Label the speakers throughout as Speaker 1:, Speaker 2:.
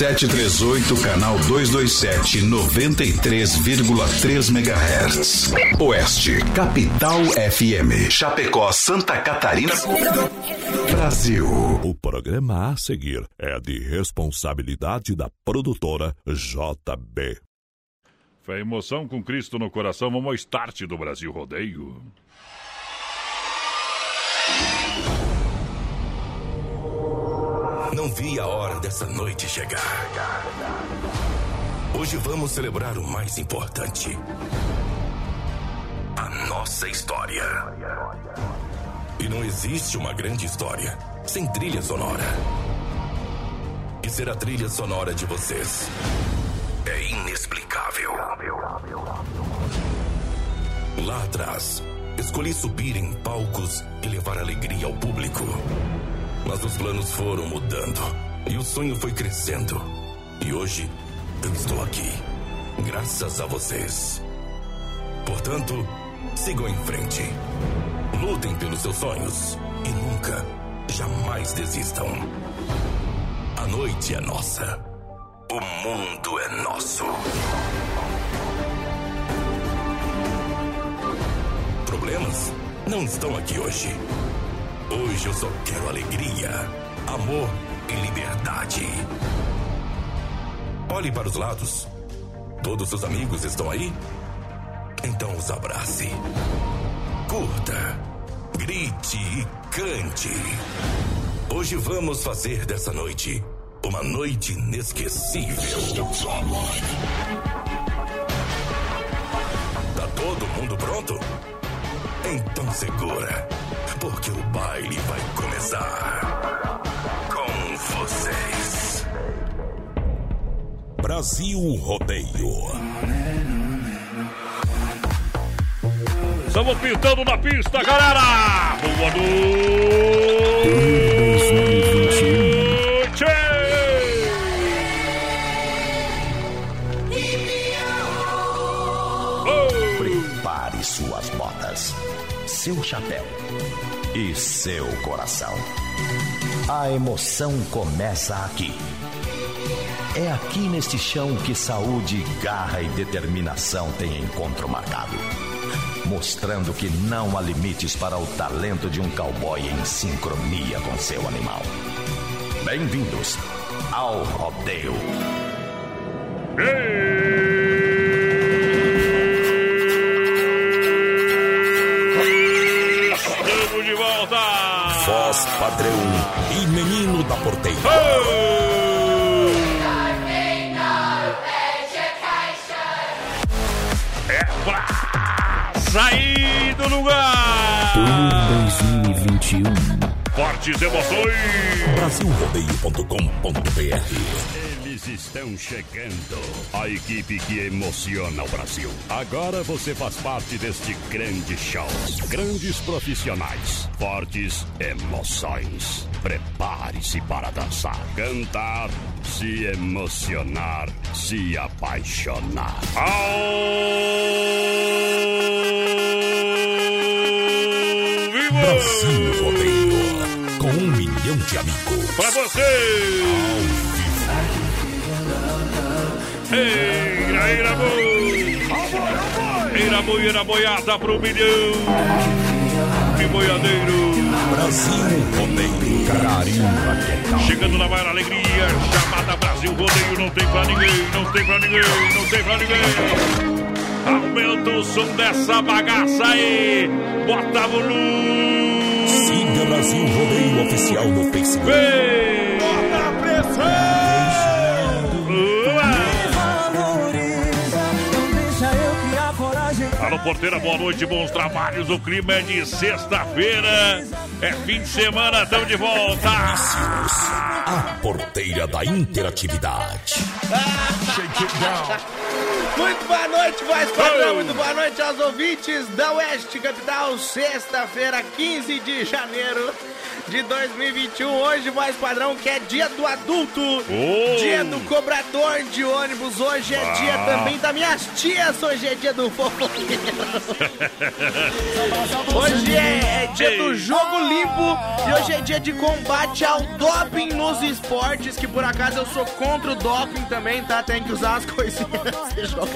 Speaker 1: 738, canal 227, 93,3 MHz. Oeste, Capital FM. Chapecó, Santa Catarina. Brasil.
Speaker 2: O programa a seguir é de responsabilidade da produtora JB.
Speaker 3: Fé e emoção com Cristo no coração. Vamos ao start do Brasil Rodeio.
Speaker 4: Não vi a hora dessa noite chegar. Hoje vamos celebrar o mais importante: a nossa história. E não existe uma grande história sem trilha sonora. E ser a trilha sonora de vocês é inexplicável. Lá atrás, escolhi subir em palcos e levar alegria ao público. Mas os planos foram mudando e o sonho foi crescendo. E hoje eu estou aqui, graças a vocês. Portanto, sigam em frente. Lutem pelos seus sonhos e nunca, jamais desistam. A noite é nossa. O mundo é nosso. Problemas não estão aqui hoje. Hoje eu só quero alegria, amor e liberdade. Olhe para os lados. Todos seus amigos estão aí? Então os abrace. Curta, grite e cante. Hoje vamos fazer dessa noite uma noite inesquecível. Tá todo mundo pronto? Então segura, porque o baile vai começar. Com vocês.
Speaker 2: Brasil Rodeio.
Speaker 3: Estamos pintando na pista, galera! Boa noite!
Speaker 5: Prepare suas botas, seu chapéu e seu coração. A emoção começa aqui. É aqui neste chão que saúde, garra e determinação têm encontro marcado. Mostrando que não há limites para o talento de um cowboy em sincronia com seu animal. Bem-vindos ao rodeio.
Speaker 3: Estamos
Speaker 2: padrão e menino da porteira.
Speaker 3: É pra sair do lugar!
Speaker 2: 2021.
Speaker 3: Fortes emoções!
Speaker 2: Brasilrodeio.com.br
Speaker 6: Eles estão chegando. A equipe que emociona o Brasil. Agora você faz parte deste grande show. Grandes profissionais. Fortes emoções. Prepare-se para dançar, cantar, se emocionar, se apaixonar.
Speaker 3: Ao vivo!
Speaker 2: Brasil Rodeio. Com um milhão de amigos.
Speaker 3: Pra você! Ei, ira, ira, boi! Ira, boi, ira, boiada pro milhão! Que boiadeiro!
Speaker 2: Brasil Rodeio. Carimba.
Speaker 3: Chegando na maior alegria, chamada Brasil Rodeio, não tem pra ninguém, não tem pra ninguém, não tem pra ninguém. Aumenta o som dessa bagaça aí, bota volume.
Speaker 2: Siga Brasil Rodeio Oficial no Facebook.
Speaker 3: Bota a pressão! Porteira, boa noite, bons trabalhos. O clima é de sexta-feira, é fim de semana, estamos de volta.
Speaker 2: A porteira da interatividade.
Speaker 7: Muito boa noite, voz padrão. Muito boa noite aos ouvintes da Oeste Capital. Sexta-feira, 15 de janeiro. de 2021. Hoje, voz padrão, que é dia do adulto,
Speaker 3: Oh.
Speaker 7: dia do cobrador de ônibus. Hoje é
Speaker 3: Ah.
Speaker 7: dia também das minhas tias. Hoje é dia do fofoqueiro. Hoje é, é dia do jogo limpo e hoje é dia de combate ao doping nos esportes. Que por acaso eu sou contra o doping também, tá? Tem que usar as coisinhas.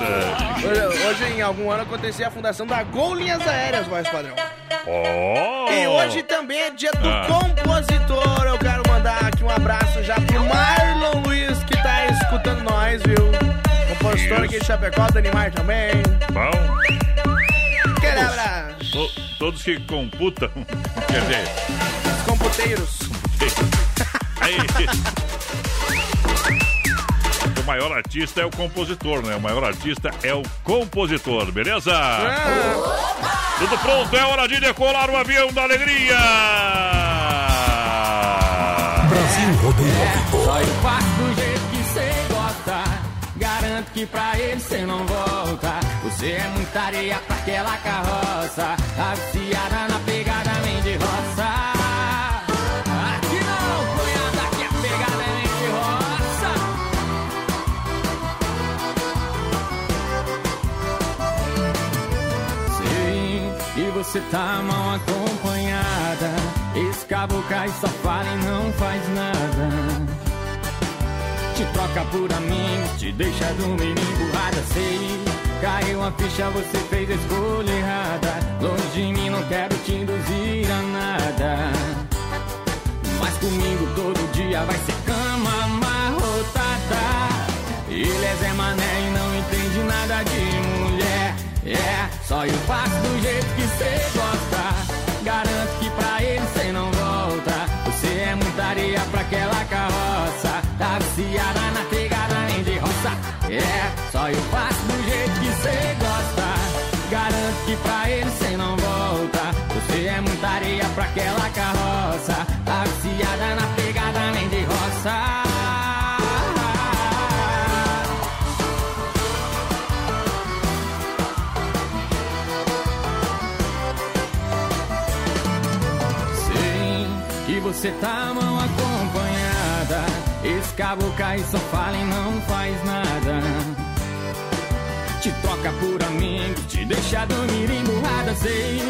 Speaker 3: Eita!
Speaker 7: Hoje, hoje, em algum ano, acontecia a fundação da Gol Linhas Aéreas, voz padrão.
Speaker 3: Oh!
Speaker 7: E hoje também é dia do
Speaker 3: Ah.
Speaker 7: compositor. Eu quero mandar aqui um abraço já pro Marlon Luiz, que tá escutando nós, viu? Compositor
Speaker 3: Isso.
Speaker 7: aqui de Chapecó, do Animar também.
Speaker 3: Bom,
Speaker 7: Aquele abraço.
Speaker 3: to- todos que computam, quer dizer,
Speaker 7: Os computeiros.
Speaker 3: aí. O maior artista é o compositor, né? O maior artista é o compositor, beleza?
Speaker 7: Ah,
Speaker 3: Tudo pronto, é hora de decolar o avião da alegria!
Speaker 4: Brasil Rodeio.
Speaker 8: Só eu faço do jeito que cê gosta. Garanto que pra ele cê não volta. Você é muita areia pra aquela carroça. Tá viciada na pegada você tá mal acompanhada. Esse cabo cai, só fala e não faz nada. Te troca por amigos, te deixa dormir emburrada, sei. Caiu a ficha, você fez a escolha errada. Longe de mim, não quero te induzir a nada. Mas comigo todo dia vai ser cama amarrotada. Ele é Zé Mané É, só eu faço do jeito que cê gosta. Garanto que pra ele cê não volta. Você é muita areia pra aquela carroça. Tá viciada na pegada nem de roça. É, só eu faço do jeito que cê gosta. Garanto que pra ele cê não volta. Você é muita areia pra aquela carroça. Tá viciada na pegada você tá mal acompanhada. Esse cabo cai, só fala e não faz nada. Te troca por amigos, te deixa dormir emburrada, sei.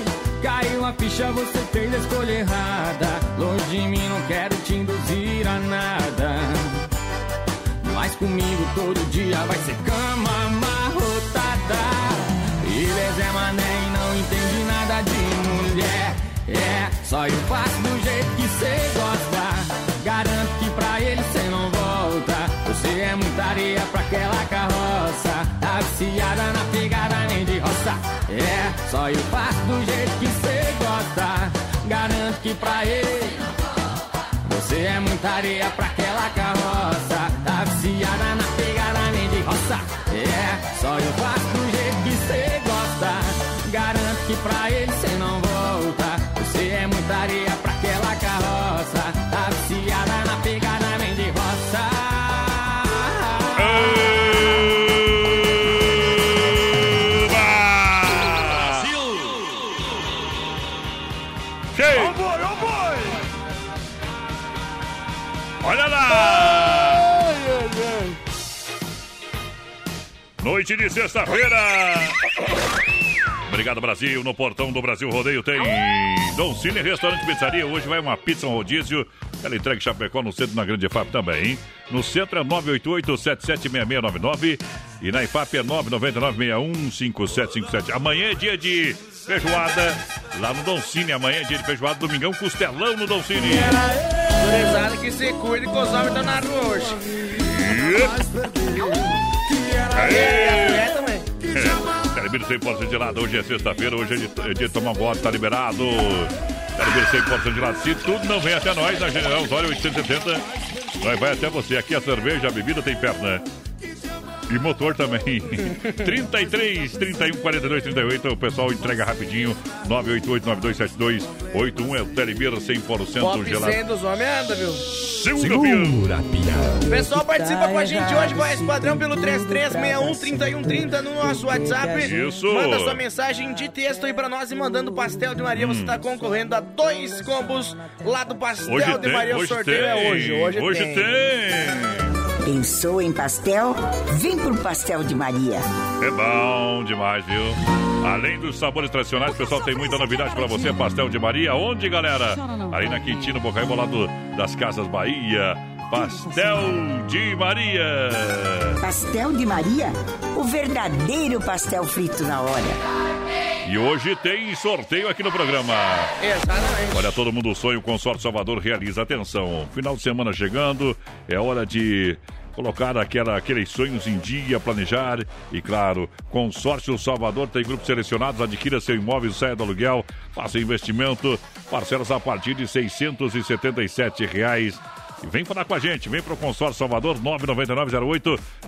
Speaker 8: Caiu a ficha, você fez a escolha errada. Longe de mim, não quero te induzir a nada. Mas comigo todo dia vai ser cama amarrotada. Ele é Zé Mané e não entende nada. É, só eu faço do jeito que cê gosta. Garanto que pra ele cê não volta. Você é muita areia pra aquela carroça. Tá viciada na pegada nem de roça. É, só eu faço do jeito que cê gosta. Garanto que pra ele você é muita areia pra aquela carroça. Tá viciada na
Speaker 3: Noite de sexta-feira! Obrigado, Brasil. No portão do Brasil Rodeio tem Dom Cine Restaurante Pizzaria. Hoje vai uma pizza um rodízio. Ela entrega em Chapecó no centro, na Grande FAP também. hein? No centro é 988-776699 e na IFAP é 999-615757. Amanhã é dia de feijoada lá no Dom Cine. Amanhã é dia de feijoada, domingão, costelão no Dom Cine.
Speaker 7: Gurizada que se cuida que os homens estão na rua hoje.
Speaker 3: Aê!
Speaker 7: Mulher também.
Speaker 3: Caribiro 100% de lado. Hoje é sexta-feira, hoje é de, é dia de tomar voto, tá liberado. Caribiro 100% de lado. Se tudo não vem até nós, na General Osório 870, nós vai até você. Aqui a cerveja, a bebida tem perna. E motor também. 33, 31, 42, 38. O pessoal entrega rapidinho. 988 9272 81 é o Telebir 100%
Speaker 7: Pop
Speaker 3: gelado.
Speaker 7: 100 dos homens anda, viu?
Speaker 3: Segura, Pião.
Speaker 7: O pessoal participa com a gente hoje, voz padrão, pelo 33613130 no nosso WhatsApp.
Speaker 3: Isso.
Speaker 7: Manda sua mensagem de texto aí pra nós e mandando pastel de Maria. Você tá concorrendo a dois combos lá do pastel
Speaker 3: Hoje
Speaker 7: de
Speaker 3: tem,
Speaker 7: Maria. O
Speaker 3: hoje
Speaker 7: sorteio
Speaker 3: tem.
Speaker 7: é hoje. Hoje, tem.
Speaker 3: tem.
Speaker 9: Pensou em pastel? Vem pro Pastel de Maria.
Speaker 3: É bom demais, viu? Além dos sabores tradicionais, o pessoal tem muita novidade pra você. Pastel de Maria, onde, galera? Ali na Quintino, Bocaíba, lá do, das Casas Bahia. Pastel de Maria.
Speaker 9: Pastel de Maria? O verdadeiro pastel frito na hora.
Speaker 3: E hoje tem sorteio aqui no programa.
Speaker 7: Exatamente.
Speaker 3: Olha, todo mundo sonha, o Consórcio Salvador realiza. Atenção, final de semana chegando, é hora de colocar aquela, aqueles sonhos em dia, planejar. E claro, Consórcio Salvador tem grupos selecionados, adquira seu imóvel, saia do aluguel, faça investimento, parcelas a partir de 677 reais. E vem falar com a gente, vem pro Consórcio Salvador,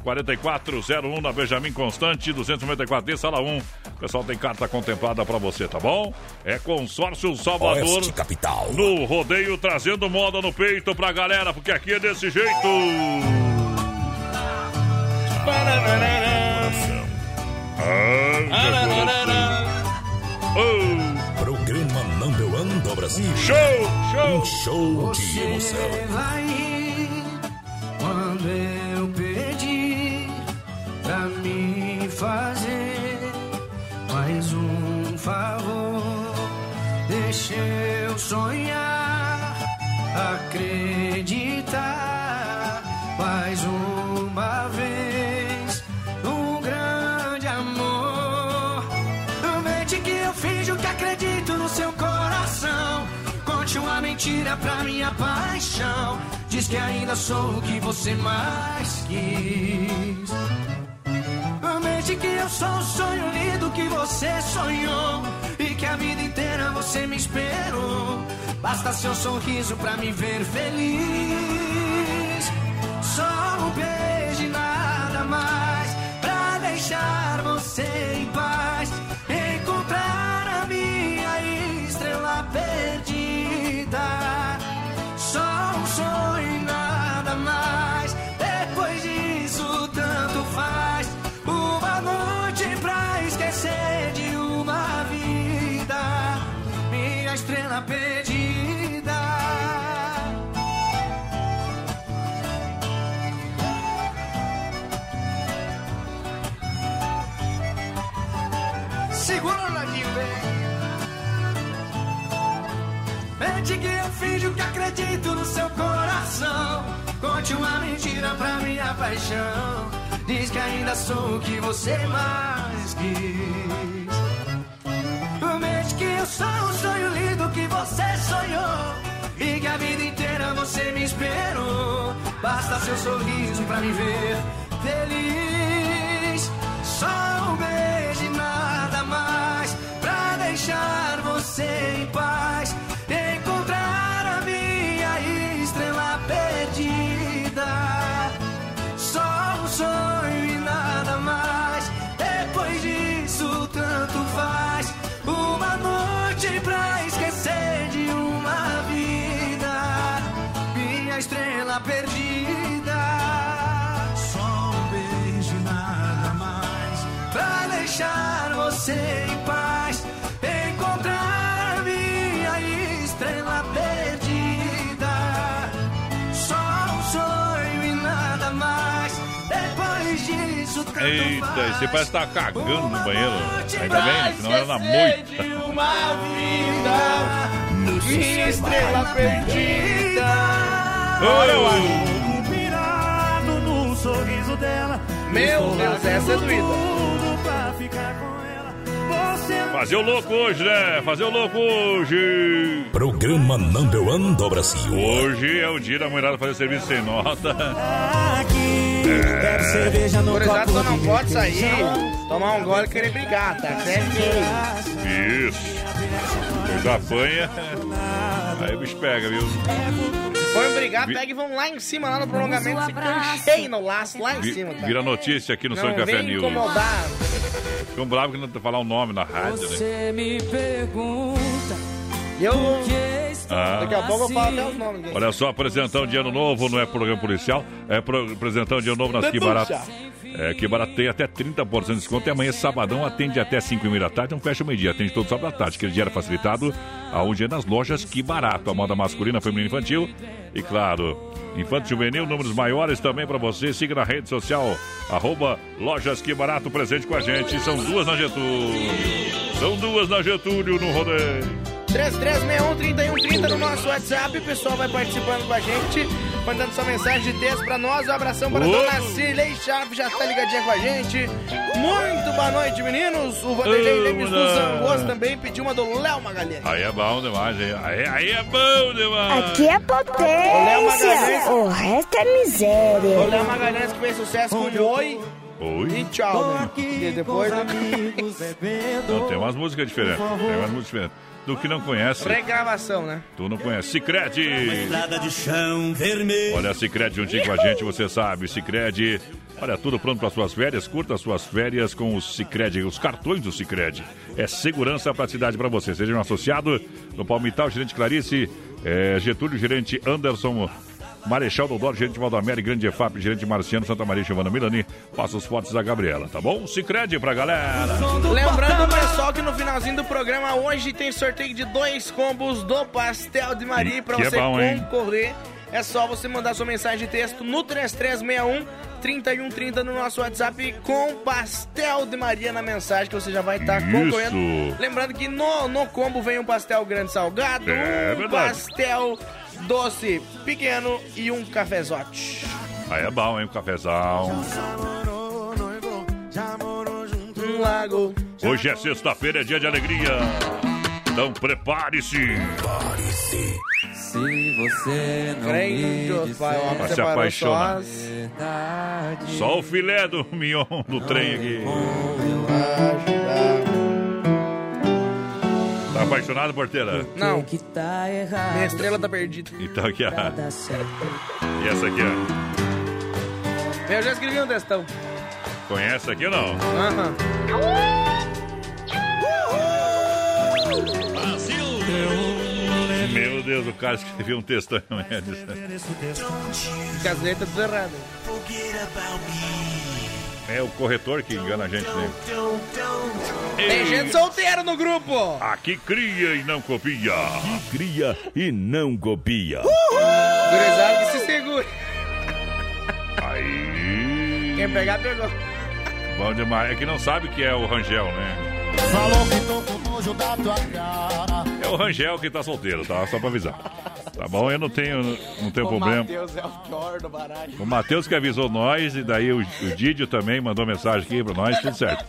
Speaker 3: 99908-4401 na Benjamin Constante, 294D, sala 1. O pessoal tem carta contemplada pra você, tá bom? É Consórcio Salvador.
Speaker 5: Oeste Capital.
Speaker 3: No rodeio, trazendo moda no peito pra galera, porque aqui é desse jeito. Oh,
Speaker 4: Programa Number One do Brasil.
Speaker 3: show, show.
Speaker 4: Um show de emoção.
Speaker 10: vai rir quando eu pedir pra me fazer mais um favor. Deixa eu sonhar, acreditar Uma mentira pra minha paixão. Diz que ainda sou o que você mais quis. Mente que eu sou o sonho lindo que você sonhou. E que a vida inteira você me esperou. Basta seu sorriso pra me ver feliz. Só um beijo e nada mais. Pra deixar você em paz. Perdida. Segura na vem. Mente que eu finjo que acredito no seu coração. Conte uma mentira pra minha paixão. Diz que ainda sou o que você mais quis. Que eu sou o sonho lindo que você sonhou. E que a vida inteira você me esperou. Basta seu sorriso pra me ver feliz. Só um beijo e nada mais. Pra deixar você em paz. Minha estrela perdida. Só um beijo e nada mais. Pra deixar você em paz. Encontrar a minha estrela perdida. Só um sonho e nada mais. Depois disso, tanto
Speaker 3: Eita,
Speaker 10: faz.
Speaker 3: esse parece que tá cagando no banheiro. Ainda bem, senão era na moita.
Speaker 10: uma vida. Minha estrela perdida. No sorriso dela.
Speaker 7: Meu Deus, essa é doída.
Speaker 3: Fazer o louco hoje, né? Fazer o louco hoje.
Speaker 4: Programa Number One do Brasil.
Speaker 3: Hoje é o dia da mulherada fazer serviço sem nota.
Speaker 10: aqui. Bebe cerveja no
Speaker 7: Gurizada
Speaker 10: copo
Speaker 7: só não
Speaker 10: de
Speaker 7: pode sair, tomar um gole e querer brigar, tá certo?
Speaker 3: Isso. Pois apanha. Aí o bicho pega, viu?
Speaker 7: Foi brigar,
Speaker 3: Vi-
Speaker 7: pega e vão lá em cima, lá no prolongamento, ficando cheio no laço, lá em
Speaker 3: Vi-
Speaker 7: cima, cara.
Speaker 3: vira notícia aqui no
Speaker 7: Não
Speaker 3: Sonho Café
Speaker 7: vem
Speaker 3: News.
Speaker 7: incomodar.
Speaker 3: Ficam bravos que não falar o nome na rádio, né?
Speaker 10: Você me pergunta.
Speaker 7: Eu.
Speaker 3: Ah.
Speaker 7: Daqui a pouco eu falo até os nomes. dele.
Speaker 3: Olha só, apresentão de ano novo, não é programa policial, é pro, apresentão de ano novo nas Que Barato. É, que Barato tem até 30% de desconto e amanhã, sabadão, atende até 5 mil da tarde, então fecha o meio-dia, atende todo sábado da tarde. Aquele dia era facilitado, aonde é nas lojas Que Barato, a moda masculina, feminina e infantil. E claro, infanto juvenil, números maiores também pra você. Siga na rede social, arroba Lojas Que Barato, presente com a gente. São duas na Getúlio. São duas na Getúlio no rodeio.
Speaker 7: 3361-3130 no nosso WhatsApp. O pessoal vai participando com a gente, mandando sua mensagem de texto pra nós. Um abração para a dona Cirlei Sharp, já tá ligadinha com a gente. Muito boa noite, meninos. O Vanderlei
Speaker 3: Ô,
Speaker 7: Lemes do. Zangos também pediu uma do Léo Magalhães.
Speaker 3: Aí é bom demais, hein? Aí, aí é bom demais.
Speaker 11: Aqui é
Speaker 7: Léo Magalhães.
Speaker 11: potência, o resto é miséria.
Speaker 7: O Léo Magalhães que fez sucesso com o Oi
Speaker 3: Oi.
Speaker 7: e tchau, né? E depois, né?
Speaker 3: Não, tem umas músicas diferentes. Tem umas músicas diferentes. Do que não conhece,
Speaker 7: Regravação, né?
Speaker 3: tu não conhece.
Speaker 10: Estrada de chão vermelho.
Speaker 3: Olha, Cicred juntinho com a gente, você sabe. Cicred, olha, tudo pronto para suas férias. Curta suas férias com o Cicred, os cartões do Cicred. É segurança, praticidade para você. Seja um associado no Palmital, gerente Clarice, é, Getúlio, gerente Anderson. Marechal Dodoro, gerente Valdamere, Grande EFAP, gerente Marciano, Santa Maria, Giovana Milani, Passos Fortes da Gabriela, tá bom? Cicred pra galera.
Speaker 7: Lembrando, pessoal, que no finalzinho do programa hoje tem sorteio de dois combos do Pastel de Maria. E pra
Speaker 3: Que é
Speaker 7: você
Speaker 3: bom, hein?
Speaker 7: concorrer, é só você mandar sua mensagem de texto no 3361 3130 no nosso WhatsApp com Pastel de Maria na mensagem que você já vai estar
Speaker 3: Isso.
Speaker 7: concorrendo. Lembrando que no, no combo vem um pastel grande salgado,
Speaker 3: É
Speaker 7: um
Speaker 3: verdade.
Speaker 7: pastel doce pequeno e um cafezote.
Speaker 3: Aí é bom, hein? Um cafezão.
Speaker 7: Um lago.
Speaker 3: Hoje é sexta-feira, é dia de alegria. Então prepare-se. Prepare-se.
Speaker 10: Se você não
Speaker 7: Crente,
Speaker 10: me
Speaker 7: Pai, homem
Speaker 3: se apaixonar.
Speaker 7: Só
Speaker 3: o filé do mignon do trem aqui. Tá apaixonado, porteira?
Speaker 7: Não,
Speaker 10: que tá errado.
Speaker 7: minha estrela tá perdida.
Speaker 3: Então aqui, ó. E essa aqui, ó.
Speaker 7: Eu já escrevi um textão.
Speaker 3: Conhece aqui ou não?
Speaker 7: Aham.
Speaker 3: Meu Deus, o cara escreveu um textão. é.
Speaker 7: Caseta tudo errado.
Speaker 3: É o corretor que engana a gente, né?
Speaker 7: Tem gente solteira no grupo.
Speaker 3: Aqui cria e não copia.
Speaker 2: Cria e não copia.
Speaker 7: Gurizada que se segura.
Speaker 3: Aí.
Speaker 7: Quem pegar, pegou.
Speaker 3: Bom demais. É que não sabe que é o Rangel, né?
Speaker 12: Falou que tô com nojo da tua cara.
Speaker 3: É o Rangel que tá solteiro, tá? Só pra avisar. Tá bom? Eu não tenho, não tenho problema.
Speaker 7: Deus é o pior do baralho.
Speaker 3: O Matheus que avisou nós, e daí o, o Didio também mandou mensagem aqui pra nós, tudo certo.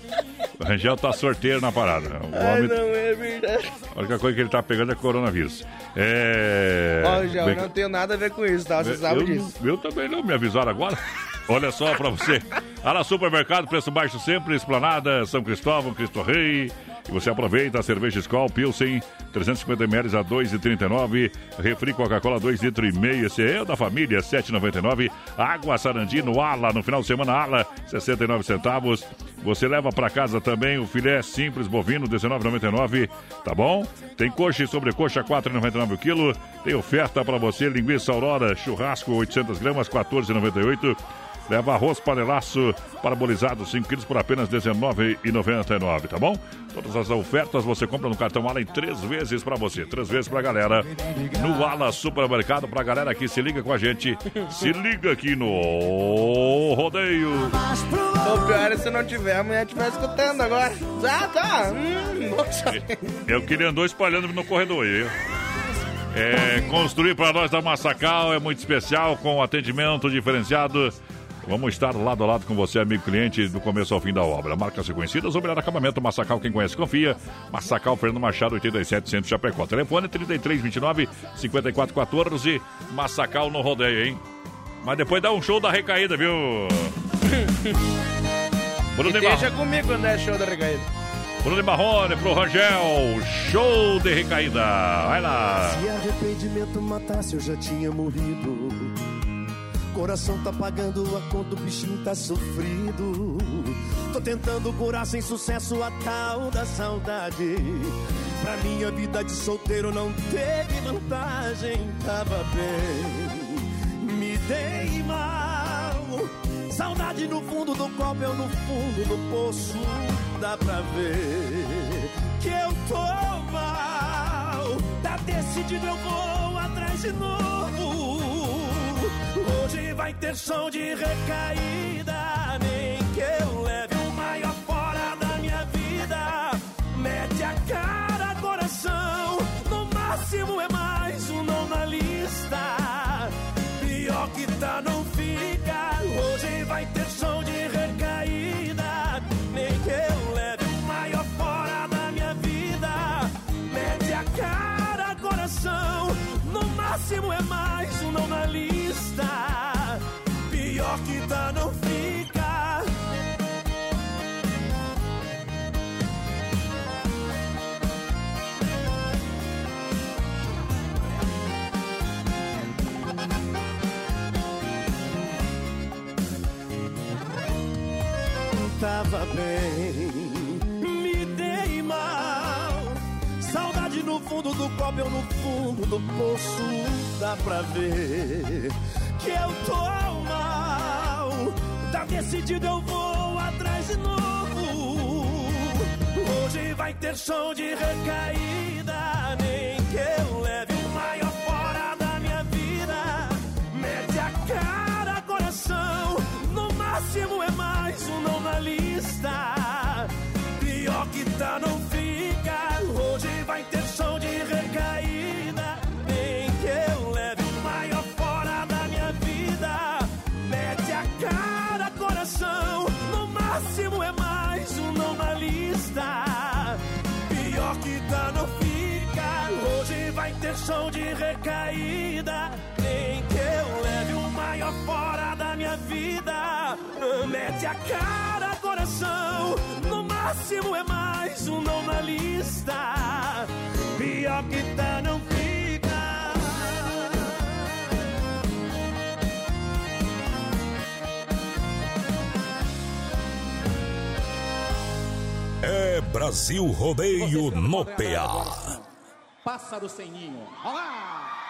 Speaker 3: O Rangel tá sorteiro na parada. O
Speaker 7: Ai,
Speaker 3: homem,
Speaker 7: não é verdade.
Speaker 3: a única coisa que ele tá pegando é coronavírus. É.
Speaker 7: Ó, João,
Speaker 3: bem-
Speaker 7: não tenho nada a ver com isso, tá? Você sabe
Speaker 3: eu,
Speaker 7: disso.
Speaker 3: eu também não, me avisaram agora. Olha só pra você. Ala Supermercado, preço baixo sempre, Esplanada, São Cristóvão, Cristo Rei. E você aproveita a cerveja Skol Pilsen, 350ml a 2,39. Refri Coca-Cola 2 litros. Esse é da família, 7,99. Água Sarandino Ala, no final de semana Ala, 69 centavos. Você leva pra casa também o filé simples bovino, 19,99. Tá bom? Tem coxa e sobrecoxa, 4,99 o quilo. Tem oferta pra você, linguiça Aurora, churrasco 800 gramas, 14,98. Leva arroz panelaço parabolizado 5 quilos por apenas R$19,99, tá bom? Todas as ofertas você compra no cartão Ala em três vezes pra você, três vezes pra galera. No Ala Supermercado, pra galera que se liga com a gente. Se liga aqui no Rodeio.
Speaker 7: O pior é se não tiver, a mulher estiver escutando agora. Ah, tá. Hum, bom saber.
Speaker 3: É o que ele andou espalhando no corredor aí. É, construir para nós da Massacal é muito especial, com atendimento diferenciado. Vamos estar lado a lado com você, amigo cliente, do começo ao fim da obra. Marcas reconhecidas, o melhor acabamento, Massacal, quem conhece, confia. Massacal, Fernando Machado, 87 Centro Chapecó. Telefone 3329 5414. Massacal no rodeio, hein? Mas depois dá um show da recaída, viu?
Speaker 7: E
Speaker 3: Bruno
Speaker 7: deixa comigo quando é show da recaída.
Speaker 3: Bruno de Marrone, pro Rangel. Show de recaída. Vai lá.
Speaker 13: Se arrependimento matasse, eu já tinha morrido. Coração tá pagando a conta, o bichinho tá sofrido. Tô tentando curar sem sucesso a tal da saudade. Pra minha vida de solteiro não teve vantagem, tava bem. Me dei mal. Saudade no fundo do copo, eu no fundo do poço. Dá pra ver que eu tô mal. Tá decidido, eu vou atrás de novo. Hoje vai ter som de recaída. Nem que eu leve o maior fora da minha vida. Mete a cara, bem, me dei mal. Saudade no fundo do copo, eu no fundo do poço. Dá pra ver que eu tô mal. Tá decidido, eu vou atrás de novo. Hoje vai ter som de recaída. Nem que eu leve o maior fora da minha vida. Mete a cara, coração. No máximo é mais um não na lista. Pior que tá, não fica. Hoje vai ter som de recaída. Nem que eu leve o maior fora da minha vida. Mete a cara, coração. No máximo é mais um não na lista. Pior que tá, não fica. Hoje vai ter som de recaída. Nem que eu leve o maior fora da minha vida. Mete a cara, coração. No máximo é mais um não na lista. Pior que tá, não fica.
Speaker 4: É Brasil Rodeio no PA.
Speaker 14: Pássaro sem ninho. Olá!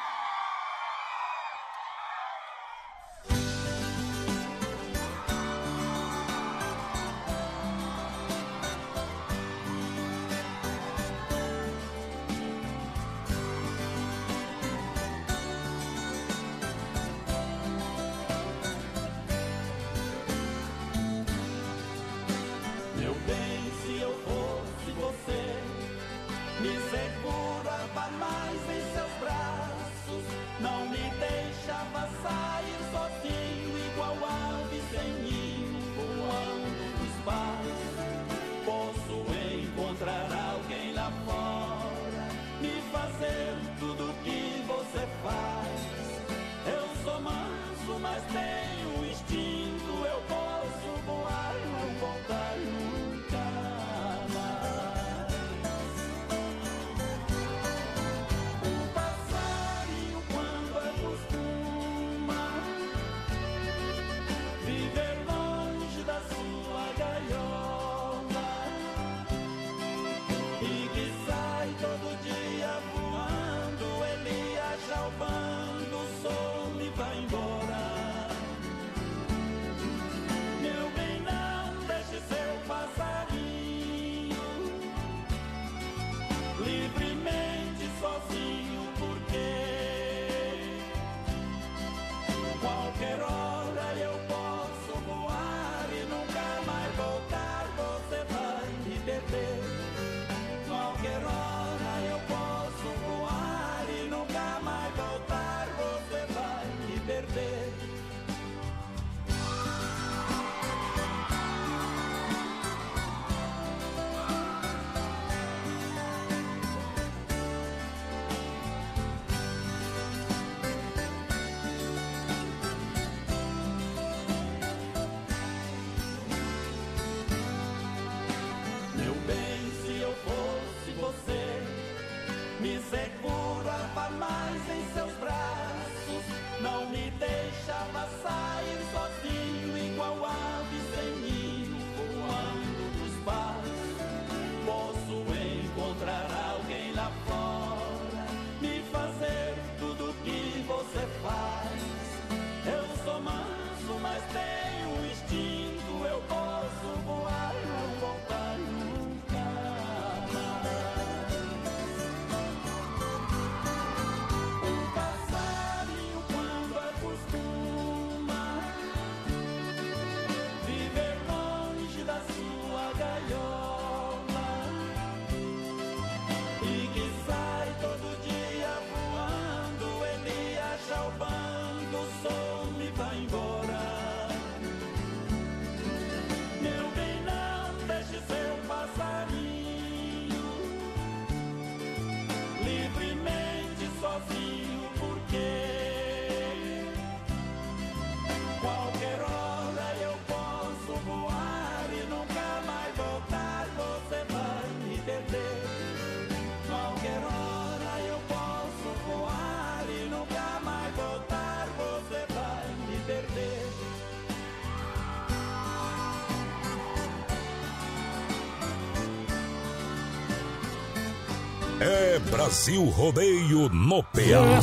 Speaker 2: É Brasil Rodeio no PA.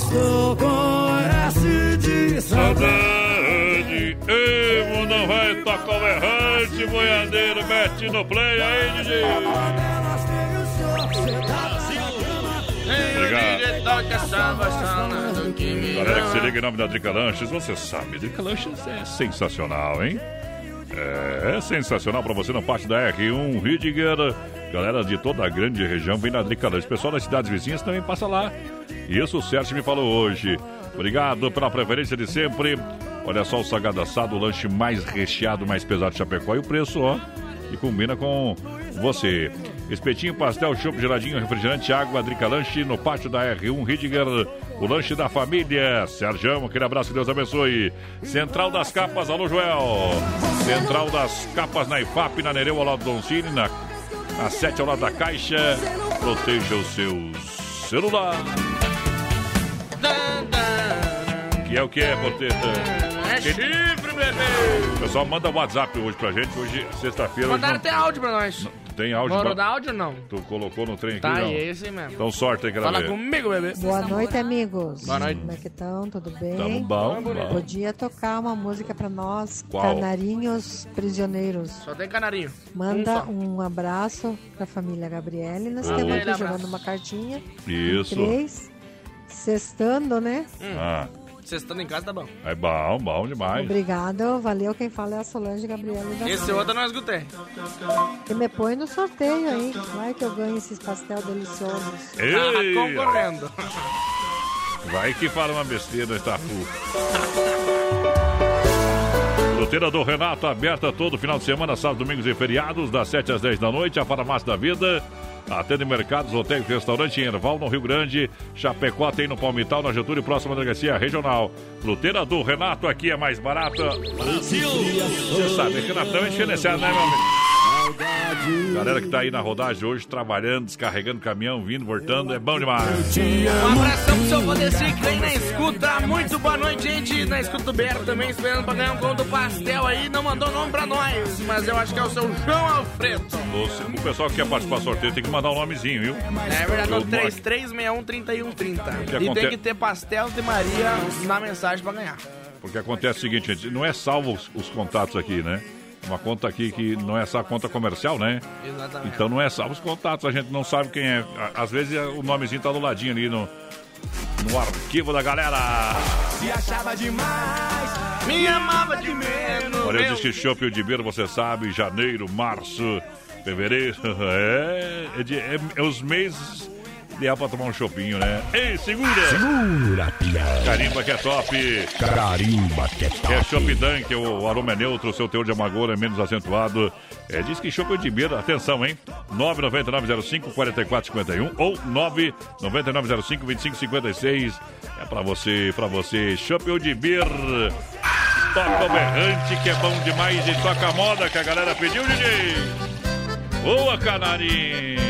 Speaker 3: Saudade, emo não vai tocar o errante, boiadeiro, mete no play aí, DJ. Obrigado. Galera que se liga em nome da Drica Lanches, você sabe, Drica Lanches é sensacional, hein? É, é sensacional pra você no pátio da R1, Ridiger. Galera de toda a grande região vem na Drica Lanches. Pessoal das cidades vizinhas também passa lá. Isso o Sérgio me falou hoje. Obrigado pela preferência de sempre. Olha só o salgado assado, o lanche mais recheado, mais pesado de Chapecó. E o preço, ó, e combina com você. Espetinho, pastel, chopp geladinho, refrigerante, água, Drica Lanche no pátio da R1 Ridiger, o lanche da família. Sérgio, aquele abraço, que Deus abençoe. Central das Capas, alô Joel. Central das Capas na IFAP, na Nereu, ao lado do Doncini, na a 7 ao lado da Caixa. Proteja o seu celular. Que é o que é, Porteta?
Speaker 7: É chifre, bebê!
Speaker 3: Pessoal, manda WhatsApp hoje pra gente. Hoje, sexta-feira.
Speaker 7: Mandaram
Speaker 3: não-
Speaker 7: até áudio pra nós.
Speaker 3: Tem áudio
Speaker 7: Vamos
Speaker 3: pra-
Speaker 7: áudio ou não?
Speaker 3: Tu colocou no trem aqui,
Speaker 7: Tá,
Speaker 3: não?
Speaker 7: é esse mesmo.
Speaker 3: Então sorte aí,
Speaker 7: Fala
Speaker 3: ver.
Speaker 7: comigo, bebê.
Speaker 15: Boa noite, amigos.
Speaker 7: Boa noite.
Speaker 15: Como é que estão? Tudo bem?
Speaker 3: Tamo bom, bom.
Speaker 15: Podia tocar uma música pra nós,
Speaker 3: Qual?
Speaker 15: Canarinhos Prisioneiros.
Speaker 7: Só tem canarinho.
Speaker 15: Manda
Speaker 7: Um
Speaker 15: um abraço pra família Gabriele. Nós temos aqui jogando uma cartinha.
Speaker 3: Isso.
Speaker 15: Três. Sextando, né?
Speaker 3: Ah,
Speaker 7: Vocês estando em casa, tá bom.
Speaker 3: é bom, bom demais.
Speaker 15: Obrigado, valeu. Quem fala é a Solange Gabriele da
Speaker 7: Esse outro eu não escutei.
Speaker 15: E me põe no sorteio aí. Vai que eu ganho esses pastel deliciosos.
Speaker 3: Ei!
Speaker 7: Tá concorrendo.
Speaker 3: Vai que fala uma besteira, Itapu. Fruteira do Renato, aberta todo final de semana, sábados, domingos e feriados, das 7 às 10 da noite. A farmácia da vida. Atende mercados, hotéis, restaurante em Erval, no Rio Grande. Chapecó tem no Palmital, na Getúlio, próxima delegacia regional. Fruteira do Renato, aqui é mais barata. Brasil! Você sabe, Renatão é diferenciado, né, meu amigo? Galera que tá aí na rodagem hoje, trabalhando, descarregando caminhão, vindo, voltando, é bom demais.
Speaker 7: Um abração pro seu Valdeci que vem na escuta. Muito boa noite, gente. Na escuta do Berto também, esperando pra ganhar um gol do pastel aí. Não mandou nome pra nós, mas eu acho que é o seu João Alfredo.
Speaker 3: Você- O pessoal que quer participar do sorteio tem que mandar um nomezinho, viu?
Speaker 7: É verdade, no
Speaker 3: Eu-
Speaker 7: 3361-3130.
Speaker 3: que
Speaker 7: E tem que ter pastel de Maria na mensagem pra ganhar.
Speaker 3: Porque acontece o seguinte, gente, não é salvo os, os contatos aqui, né? Uma conta aqui que não é essa conta comercial, né?
Speaker 7: Exatamente.
Speaker 3: Então não é salvo os contatos, a gente não sabe quem é. Às vezes o nomezinho tá do ladinho ali no, no arquivo da galera.
Speaker 10: Se achava demais,
Speaker 7: Me amava de menos.
Speaker 3: Olha,
Speaker 7: meu.
Speaker 3: diz que Shopping de Beira, você sabe, janeiro, março, fevereiro, é, é, de- é- é os meses ideal pra tomar um chopinho, né? Ei, segura!
Speaker 2: Segura, piada.
Speaker 3: Carimba que é top!
Speaker 2: Carimba que é top.
Speaker 3: É Chopp Dunk, o aroma é neutro, seu teor de amargor é menos acentuado. É, diz que Chopp de Beira, atenção, hein? 99905-4451 ou 99905-2556. É pra você, pra você. Chopp de Beira. Toca o berrante, que é bom demais. E toca a moda que a galera pediu, DJ. Boa, Canarim.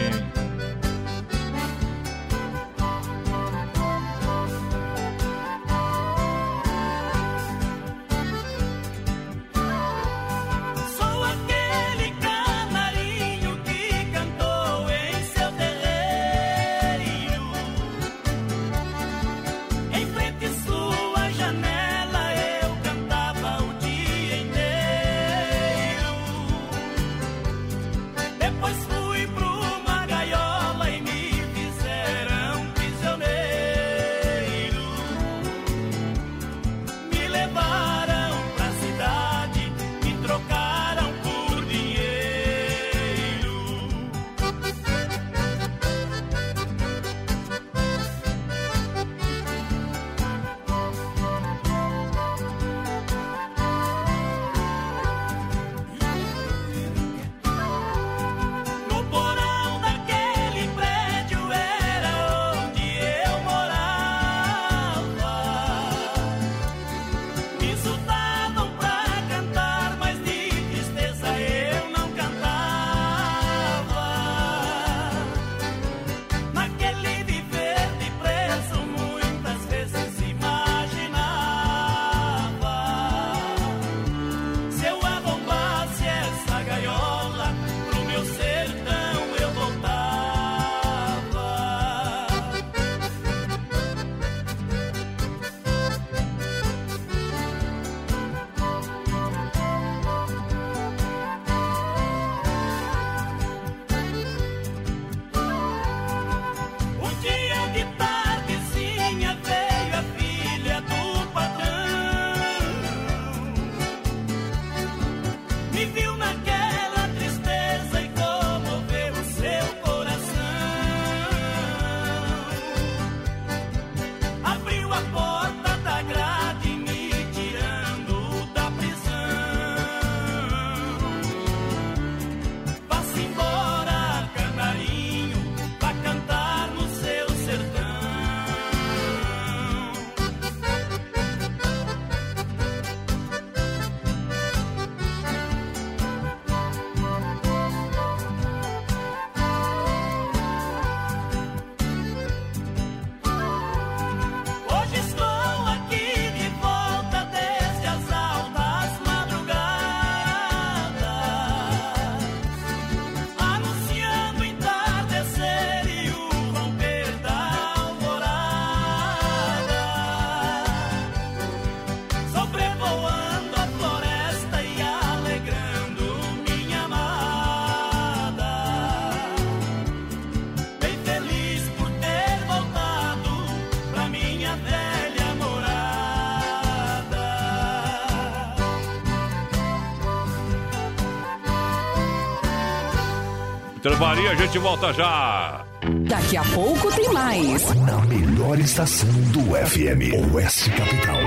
Speaker 3: Intervalinho, a gente volta já.
Speaker 16: Daqui a pouco tem mais.
Speaker 1: Na melhor estação do FM, Oeste Capital.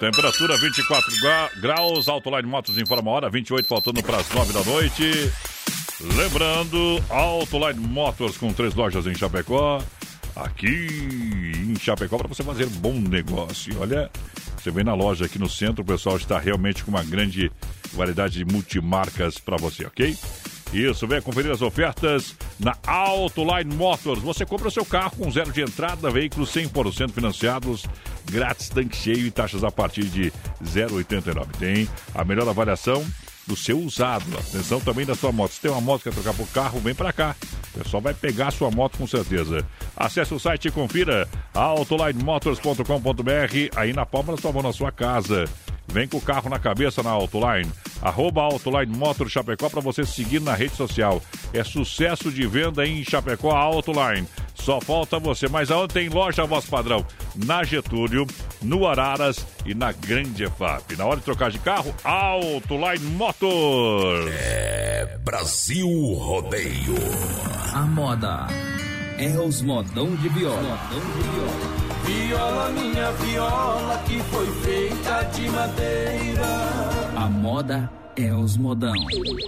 Speaker 3: Temperatura 24 gra- graus, Autoline Motos informa a hora, 28 faltando para as 9 da noite. Lembrando, Autoline Motors com três lojas em Chapecó. Aqui em Chapecó para você fazer bom negócio. E Olha, você vem na loja aqui no centro, o pessoal está realmente com uma grande variedade de multimarcas para você, ok? Isso, venha conferir as ofertas na Autoline Motors. Você compra o seu carro com zero de entrada, veículos 100% financiados, grátis, tanque cheio e taxas a partir de 0,89. Tem a melhor avaliação do seu usado. Atenção também da sua moto. Se tem uma moto que quer trocar por carro, vem para cá. O pessoal vai pegar a sua moto com certeza. Acesse o site e confira autolinemotors.com.br aí na palma da sua mão na sua casa. Vem com o carro na cabeça na Autoline. Arroba Autoline Motor Chapecó para você seguir na rede social. É sucesso de venda em Chapecó Autoline. Só falta você. Mas aonde tem loja voz padrão? Na Getúlio, no Araras e na Grande EFAP. Na hora de trocar de carro, Autoline Motor.
Speaker 4: É Brasil Rodeio.
Speaker 17: A moda é os modão de viola.
Speaker 10: Viola, minha viola, que foi feita de madeira.
Speaker 17: A moda é os modão.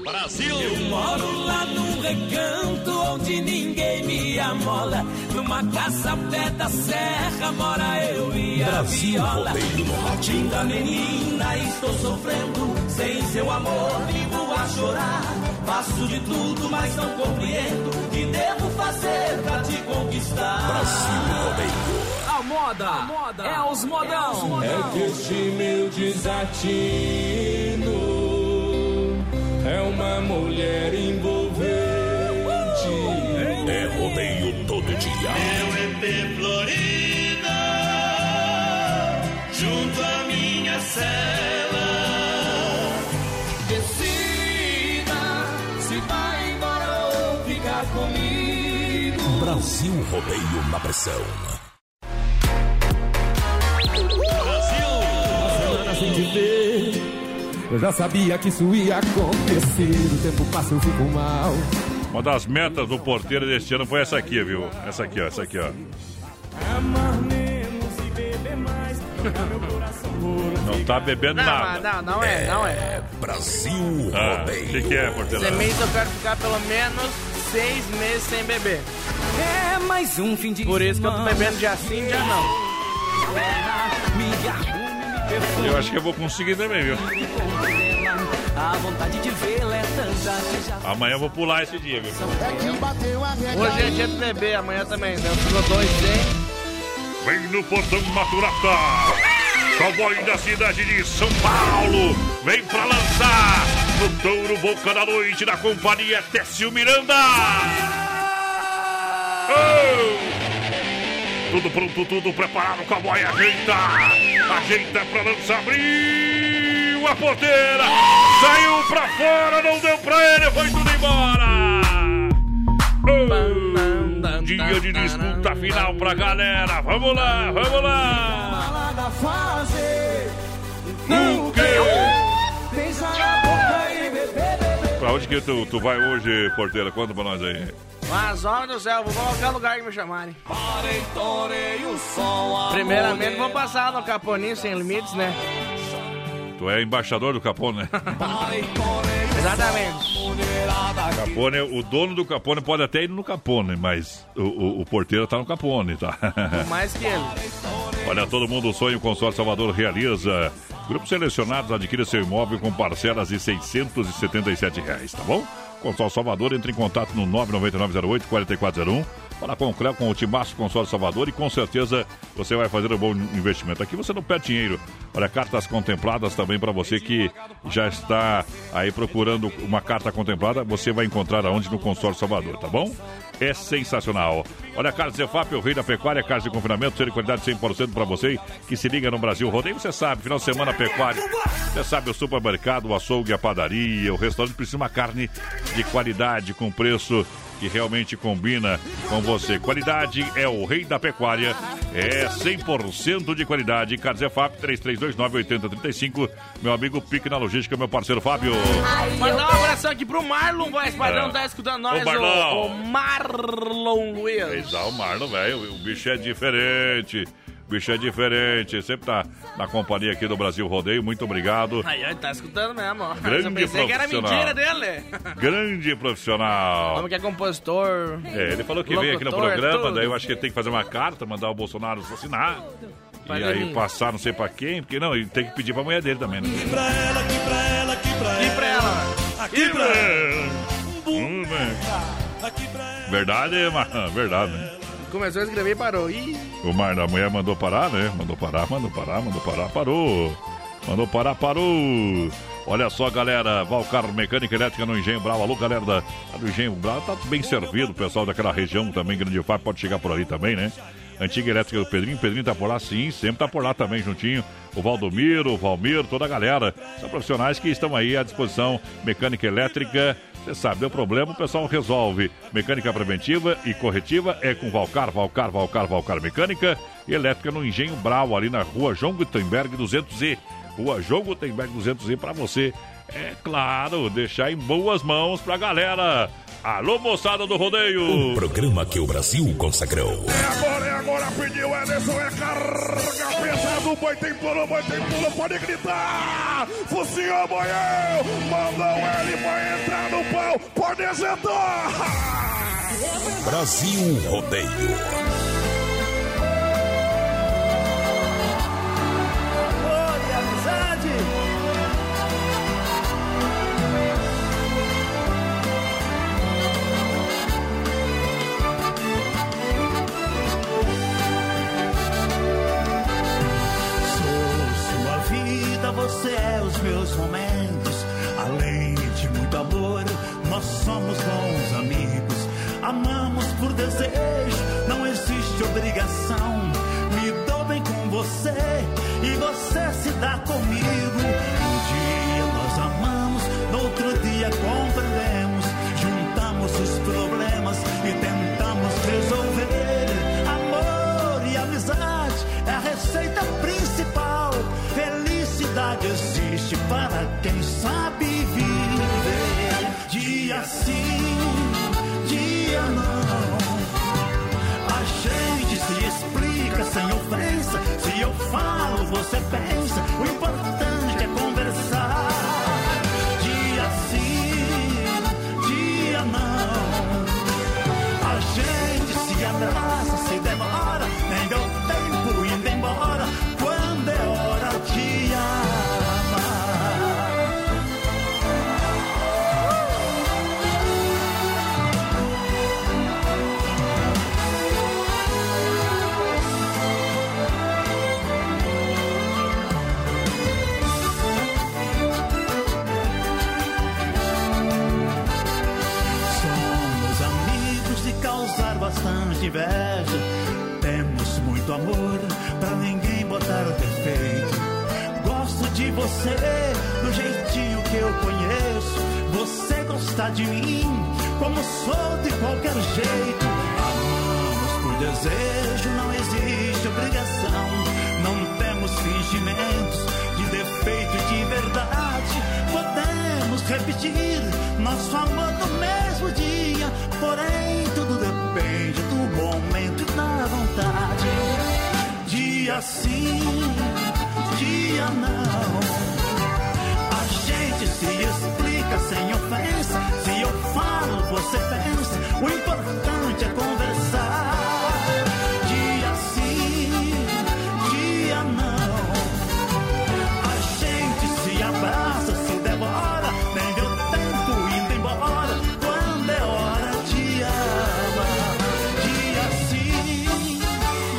Speaker 10: Brasil! Eu moro lá num recanto onde ninguém me amola. Numa casa pé da serra mora eu e a
Speaker 4: Brasil
Speaker 10: viola.
Speaker 4: Rodeio.
Speaker 10: Linda menina, estou sofrendo. Sem seu amor, vivo a chorar. Faço de tudo, mas não compreendo. O que devo fazer pra te conquistar?
Speaker 4: Brasil Rodeio.
Speaker 17: A moda, é os modão.
Speaker 10: É que este meu desatino é uma mulher envolvente.
Speaker 4: É rodeio todo dia.
Speaker 10: Meu EP Florida, junto à minha cela. Decida se vai embora ou ficar comigo.
Speaker 4: Brasil Rodeio na pressão.
Speaker 18: Semana sem te ver. Eu já sabia que isso ia acontecer. O tempo passa, eu fico mal.
Speaker 3: Uma das metas do porteiro deste ano foi essa aqui, viu? Essa aqui, ó. Essa aqui, ó. Não tá bebendo
Speaker 7: Não,
Speaker 3: nada.
Speaker 7: não, não é, não é.
Speaker 4: Brasil
Speaker 3: Ah, O que, que é, porteiro?
Speaker 7: Mês eu quero ficar pelo menos seis meses sem beber.
Speaker 17: É mais um fim de
Speaker 7: Por isso que eu tô bebendo dia sim, dia não.
Speaker 3: Eu acho que eu vou conseguir também, viu? Amanhã eu vou pular esse dia, viu?
Speaker 7: Hoje é dia de beber, amanhã também. né? Ficou dois sem.
Speaker 3: Vem no Portão Maturata. Cowboy da cidade de São Paulo. Vem pra lançar no Touro Boca da Noite da companhia Técio Miranda. Oh! Tudo pronto, tudo preparado, cowboy ajeita. Ajeita pra lançar, abriu a porteira. Saiu pra fora, não deu pra ele, foi tudo embora. Oh! Dia de disputa final pra galera. Vamos lá, vamos lá. O
Speaker 10: na boca e beber, beber.
Speaker 3: Pra onde que tu, tu vai hoje, porteira? Conta pra nós aí.
Speaker 7: Mas, ó do céu, vou colocar lugar que me chamarem. Primeiramente, vou passar no Caponinho Sem Limites, né?
Speaker 3: Tu é embaixador do Capone, né?
Speaker 7: Exatamente.
Speaker 3: Capone, o dono do Capone pode até ir no Capone, mas o, o, o porteiro tá no Capone, tá?
Speaker 7: Mais que ele.
Speaker 3: Olha, todo mundo sonha, o Consórcio Salvador realiza. Grupos selecionados adquire seu imóvel com parcelas de 677 reais, tá bom? Consórcio Salvador, entre em contato no 99908-4401. Fala com o Cléo, com o Timaço Consórcio Salvador e com certeza você vai fazer um bom investimento. Aqui você não perde dinheiro. Olha, cartas contempladas também para você que já está aí procurando uma carta contemplada, você vai encontrar aonde no Consórcio Salvador, tá bom? É sensacional. Olha, Carlos Zefap, o rei da pecuária, casa de confinamento, ser de qualidade 100% para você que se liga no Brasil Rodeio. Você sabe, final de semana pecuária. Você sabe, o supermercado, o açougue, a padaria, o restaurante precisa de uma carne de qualidade, com preço que realmente combina com você. Qualidade é o rei da pecuária. É 100% de qualidade. Carzefap 3329-8035. Meu amigo Pique na Logística, meu parceiro Fábio.
Speaker 7: Mandar um abração aqui pro Marlon, voz padrão,
Speaker 3: É.
Speaker 7: tá escutando nós,
Speaker 3: Ô, Marlon.
Speaker 7: o, o Marlon Luiz.
Speaker 3: Exato, o Marlon, velho. O bicho é diferente. O bicho é diferente. Sempre tá na companhia aqui do Brasil Rodeio. Muito obrigado.
Speaker 7: Aí, ó, tá escutando mesmo, ó.
Speaker 3: Grande
Speaker 7: Eu pensei que era
Speaker 3: profissional.
Speaker 7: mentira dele.
Speaker 3: Grande profissional.
Speaker 7: Como que é compositor.
Speaker 3: É, ele falou que veio aqui no programa,
Speaker 7: tudo.
Speaker 3: daí eu acho que ele tem que fazer uma carta, mandar o Bolsonaro assinar. E aí passar não sei pra quem, porque não, ele tem que pedir pra mulher dele também, né?
Speaker 12: Aqui pra ela, aqui pra ela, aqui pra ela.
Speaker 7: E pra ela?
Speaker 12: Aqui pra ela. Aqui pra ela.
Speaker 3: Verdade, mas verdade, né?
Speaker 7: Começou a escrever e parou. Ih,
Speaker 3: O Mar da mulher mandou parar, né? Mandou parar, mandou parar, mandou parar, parou. Mandou parar, parou. Olha só, galera, Valcar Mecânica Elétrica no Engenho Brau. Alô, galera da, do Engenho Brau. Tá bem servido, pessoal daquela região também, Grande Fábio, pode chegar por ali também, né? Antiga Elétrica do Pedrinho. Pedrinho tá por lá, sim, sempre tá por lá também, juntinho. O Valdomiro, o Valmir, toda a galera. São profissionais que estão aí à disposição. Mecânica Elétrica, você sabe, deu problema, o pessoal resolve. Mecânica preventiva e corretiva é com Valcar, Valcar, Valcar, Valcar Mecânica. E elétrica no Engenho Brau, ali na rua João Gutenberg 200E. Rua João Gutenberg 200E para você, é claro, deixar em boas mãos pra galera. Alô, moçada do rodeio!
Speaker 4: O programa que o Brasil consagrou.
Speaker 3: Agora é agora, pediu Ederson, é carga pesado, boi tem pulo, boi tem pulo, pode gritar! Focinho boião, mandou ele, vai entrar no pau, pode sentar!
Speaker 4: Brasil Rodeio.
Speaker 12: Você é os meus momentos. Além de muito amor, nós somos bons amigos. Amamos por desejo, não existe obrigação. Me dou bem com você e você se dá comigo. Um dia nós amamos, no outro dia compreendemos. Juntamos os problemas e tentamos resolver. Amor e amizade é a receita principal. Quem sabe viver. Dia sim, dia não. A gente se explica sem ofensa. Se eu falo, você pensa. Eu conheço. Você gosta de mim como sou de qualquer jeito. Amamos por desejo, não existe obrigação. Não temos fingimentos de defeito e de verdade. Podemos repetir nosso amor no mesmo dia. Porém, tudo depende do momento e da vontade. Dia sim, dia não. Sem ofensa. Se eu falo, você pensa. O importante é conversar. Dia sim, dia não. A gente se abraça, se devora. Nem deu tempo indo embora. Quando é hora de amar. Dia sim,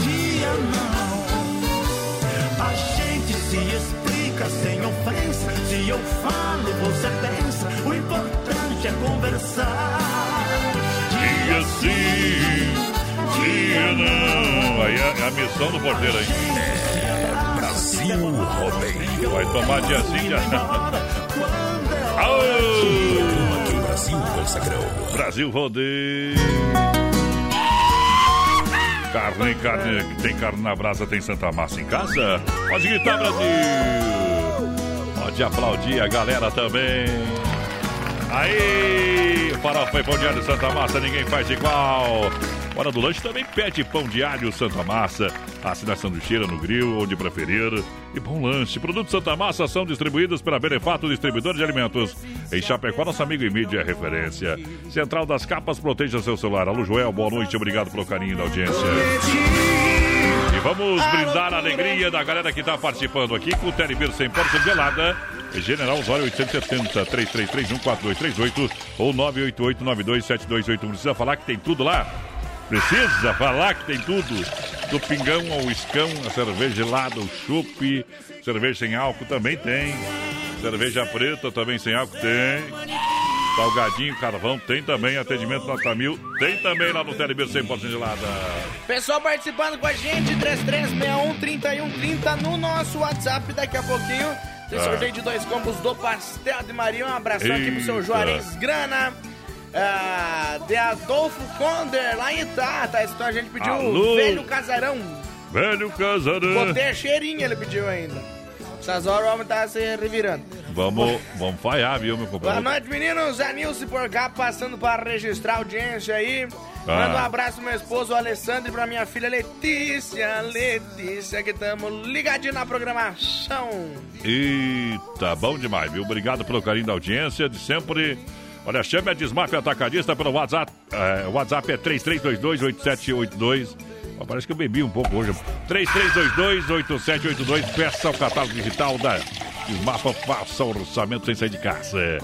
Speaker 12: dia não. A gente se explica sem ofensa. Se eu falo, você pensa. Conversar.
Speaker 3: Dia sim, dia não. Aí é, é a missão do porteiro aí.
Speaker 4: É Brasil Rodeio.
Speaker 3: Vai tomar dia sim, dia não.
Speaker 4: Que o Brasil
Speaker 12: consagrou.
Speaker 3: Brasil Rodeio. Carne, carne, tem carne na brasa, tem Santa Massa em casa? Pode gritar, Brasil! Pode aplaudir a galera também. Aí, farofa e pão de alho Santa Massa, ninguém faz igual. Hora do lanche também pede pão de alho Santa Massa. Assina sanduicheira no grill, onde preferir. E bom lanche. Produtos Santa Massa são distribuídos pela Benefato Distribuidor de Alimentos. Em Chapecó, nosso amigo e mídia é referência. Central das Capas, proteja seu celular. Alô, Joel, boa noite. Obrigado pelo carinho da audiência. E vamos brindar a alegria da galera que está participando aqui com o Telebir 100 portas gelada. General Osório 870 3331 4238 ou 988 927281. Precisa falar que tem tudo lá? Precisa falar que tem tudo. Do pingão ao escão, a cerveja gelada, o chopp, cerveja sem álcool também tem. Cerveja preta também sem álcool tem. Salgadinho, carvão, tem também. Atendimento nota mil, tem também lá no Telebir 100% gelada.
Speaker 7: Pessoal participando com a gente, 3361-3130 no nosso WhatsApp daqui a pouquinho. Tem
Speaker 3: Ah.
Speaker 7: sorteio de dois combos do Pastel de Maria. Um abração aqui pro seu
Speaker 3: Eita.
Speaker 7: Juarez Grana. Ah, de Adolfo Conder, lá em Itá, tá? Então a gente pediu
Speaker 3: Alô?
Speaker 7: o velho casarão.
Speaker 3: Velho casarão.
Speaker 7: Botei a cheirinha, ele pediu ainda. Essas horas o homem tá se revirando.
Speaker 3: Vamos, vamos falhar, viu, meu
Speaker 7: Boa
Speaker 3: companheiro?
Speaker 7: noite, meninos. É Nilce por cá, passando para registrar a audiência aí.
Speaker 3: Ah.
Speaker 7: Manda um abraço pro meu esposo, o Alessandro, e pra minha filha Letícia. Letícia, que estamos ligadinho na programação.
Speaker 3: Eita, bom demais, viu? Obrigado pelo carinho da audiência de sempre. Olha, chame a Desmaf Atacadista pelo WhatsApp. É, o WhatsApp é 3322-8782. Ó, Parece que eu bebi um pouco hoje. 3322-8782. Peça o catálogo digital da Desmaf. Faça o orçamento sem sair de casa.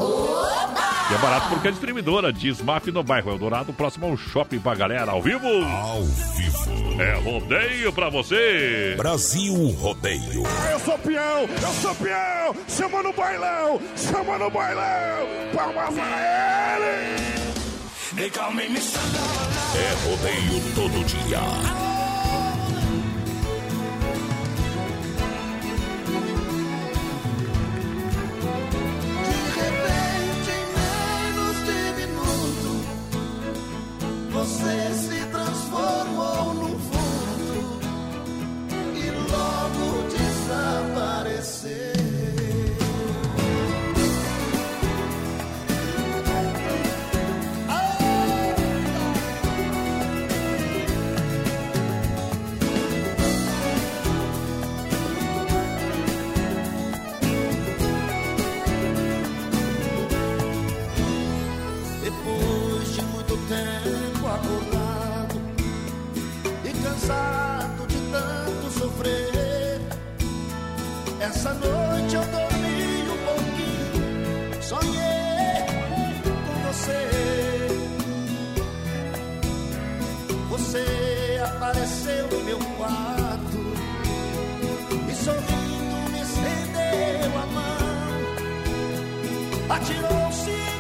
Speaker 3: E é barato porque é distribuidora. Desmaf no bairro Eldorado, próximo ao shopping pra galera. Ao vivo? Ao vivo. É rodeio pra você.
Speaker 4: Brasil Rodeio.
Speaker 19: Eu sou peão, eu sou peão, chama no bailão, chama no bailão, palmas pra ele.
Speaker 4: É rodeio todo dia.
Speaker 20: repente, em menos de minuto, você se transformou num vulto e logo desapareceu. Essa noite eu dormi um pouquinho, sonhei com você. Você apareceu no meu quarto e sorrindo me estendeu a mão, atirou-se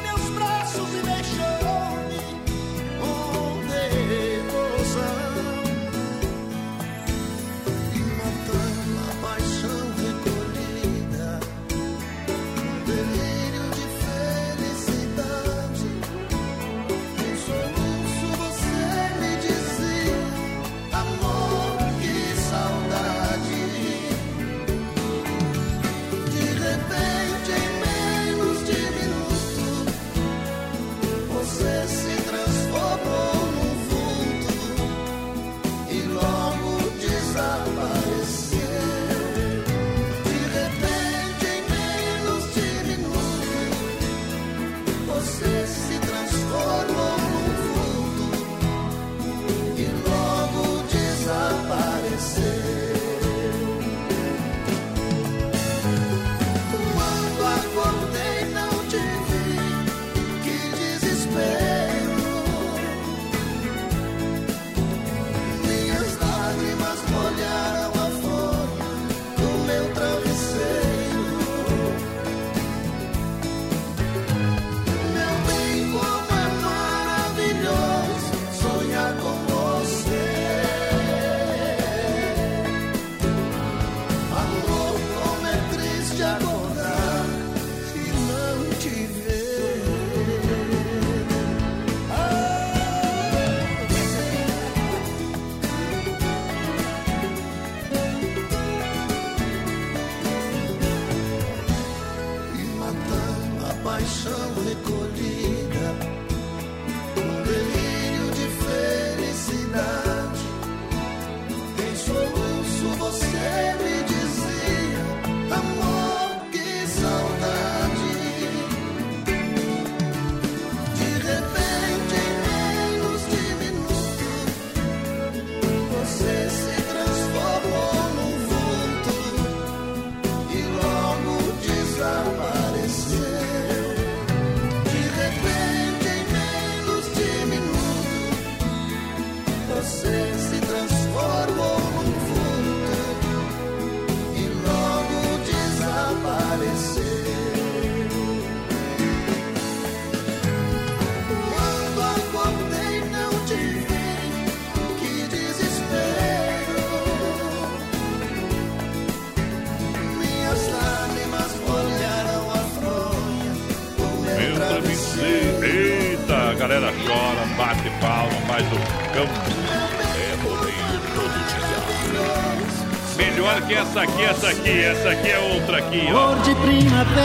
Speaker 3: aqui, essa aqui, é outra aqui, ó.
Speaker 10: Cor de primavera.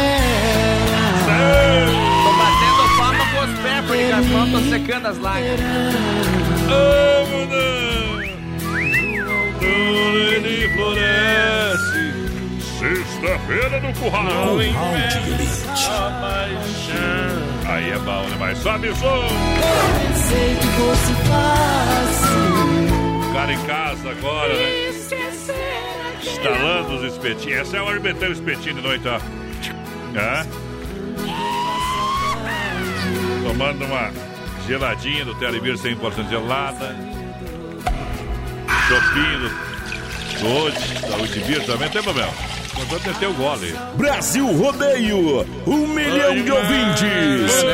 Speaker 7: Tô batendo palma com os pés, porque as mãos estão secando as lágrimas.
Speaker 3: Ele floresce. Sexta-feira no curral. Aí é bom, né? Mas sobe o som.
Speaker 10: Pensei que fosse fácil.
Speaker 3: Cara em casa agora, né? Instalando os espetinhos. Essa é o espetinho de noite, ó. É? Tomando uma geladinha do Telebir 100% gelada. Chopinho do, hoje, da Udibir também, não tem problema. Contanto meter o gole.
Speaker 1: Brasil Rodeio, um milhão de ouvintes.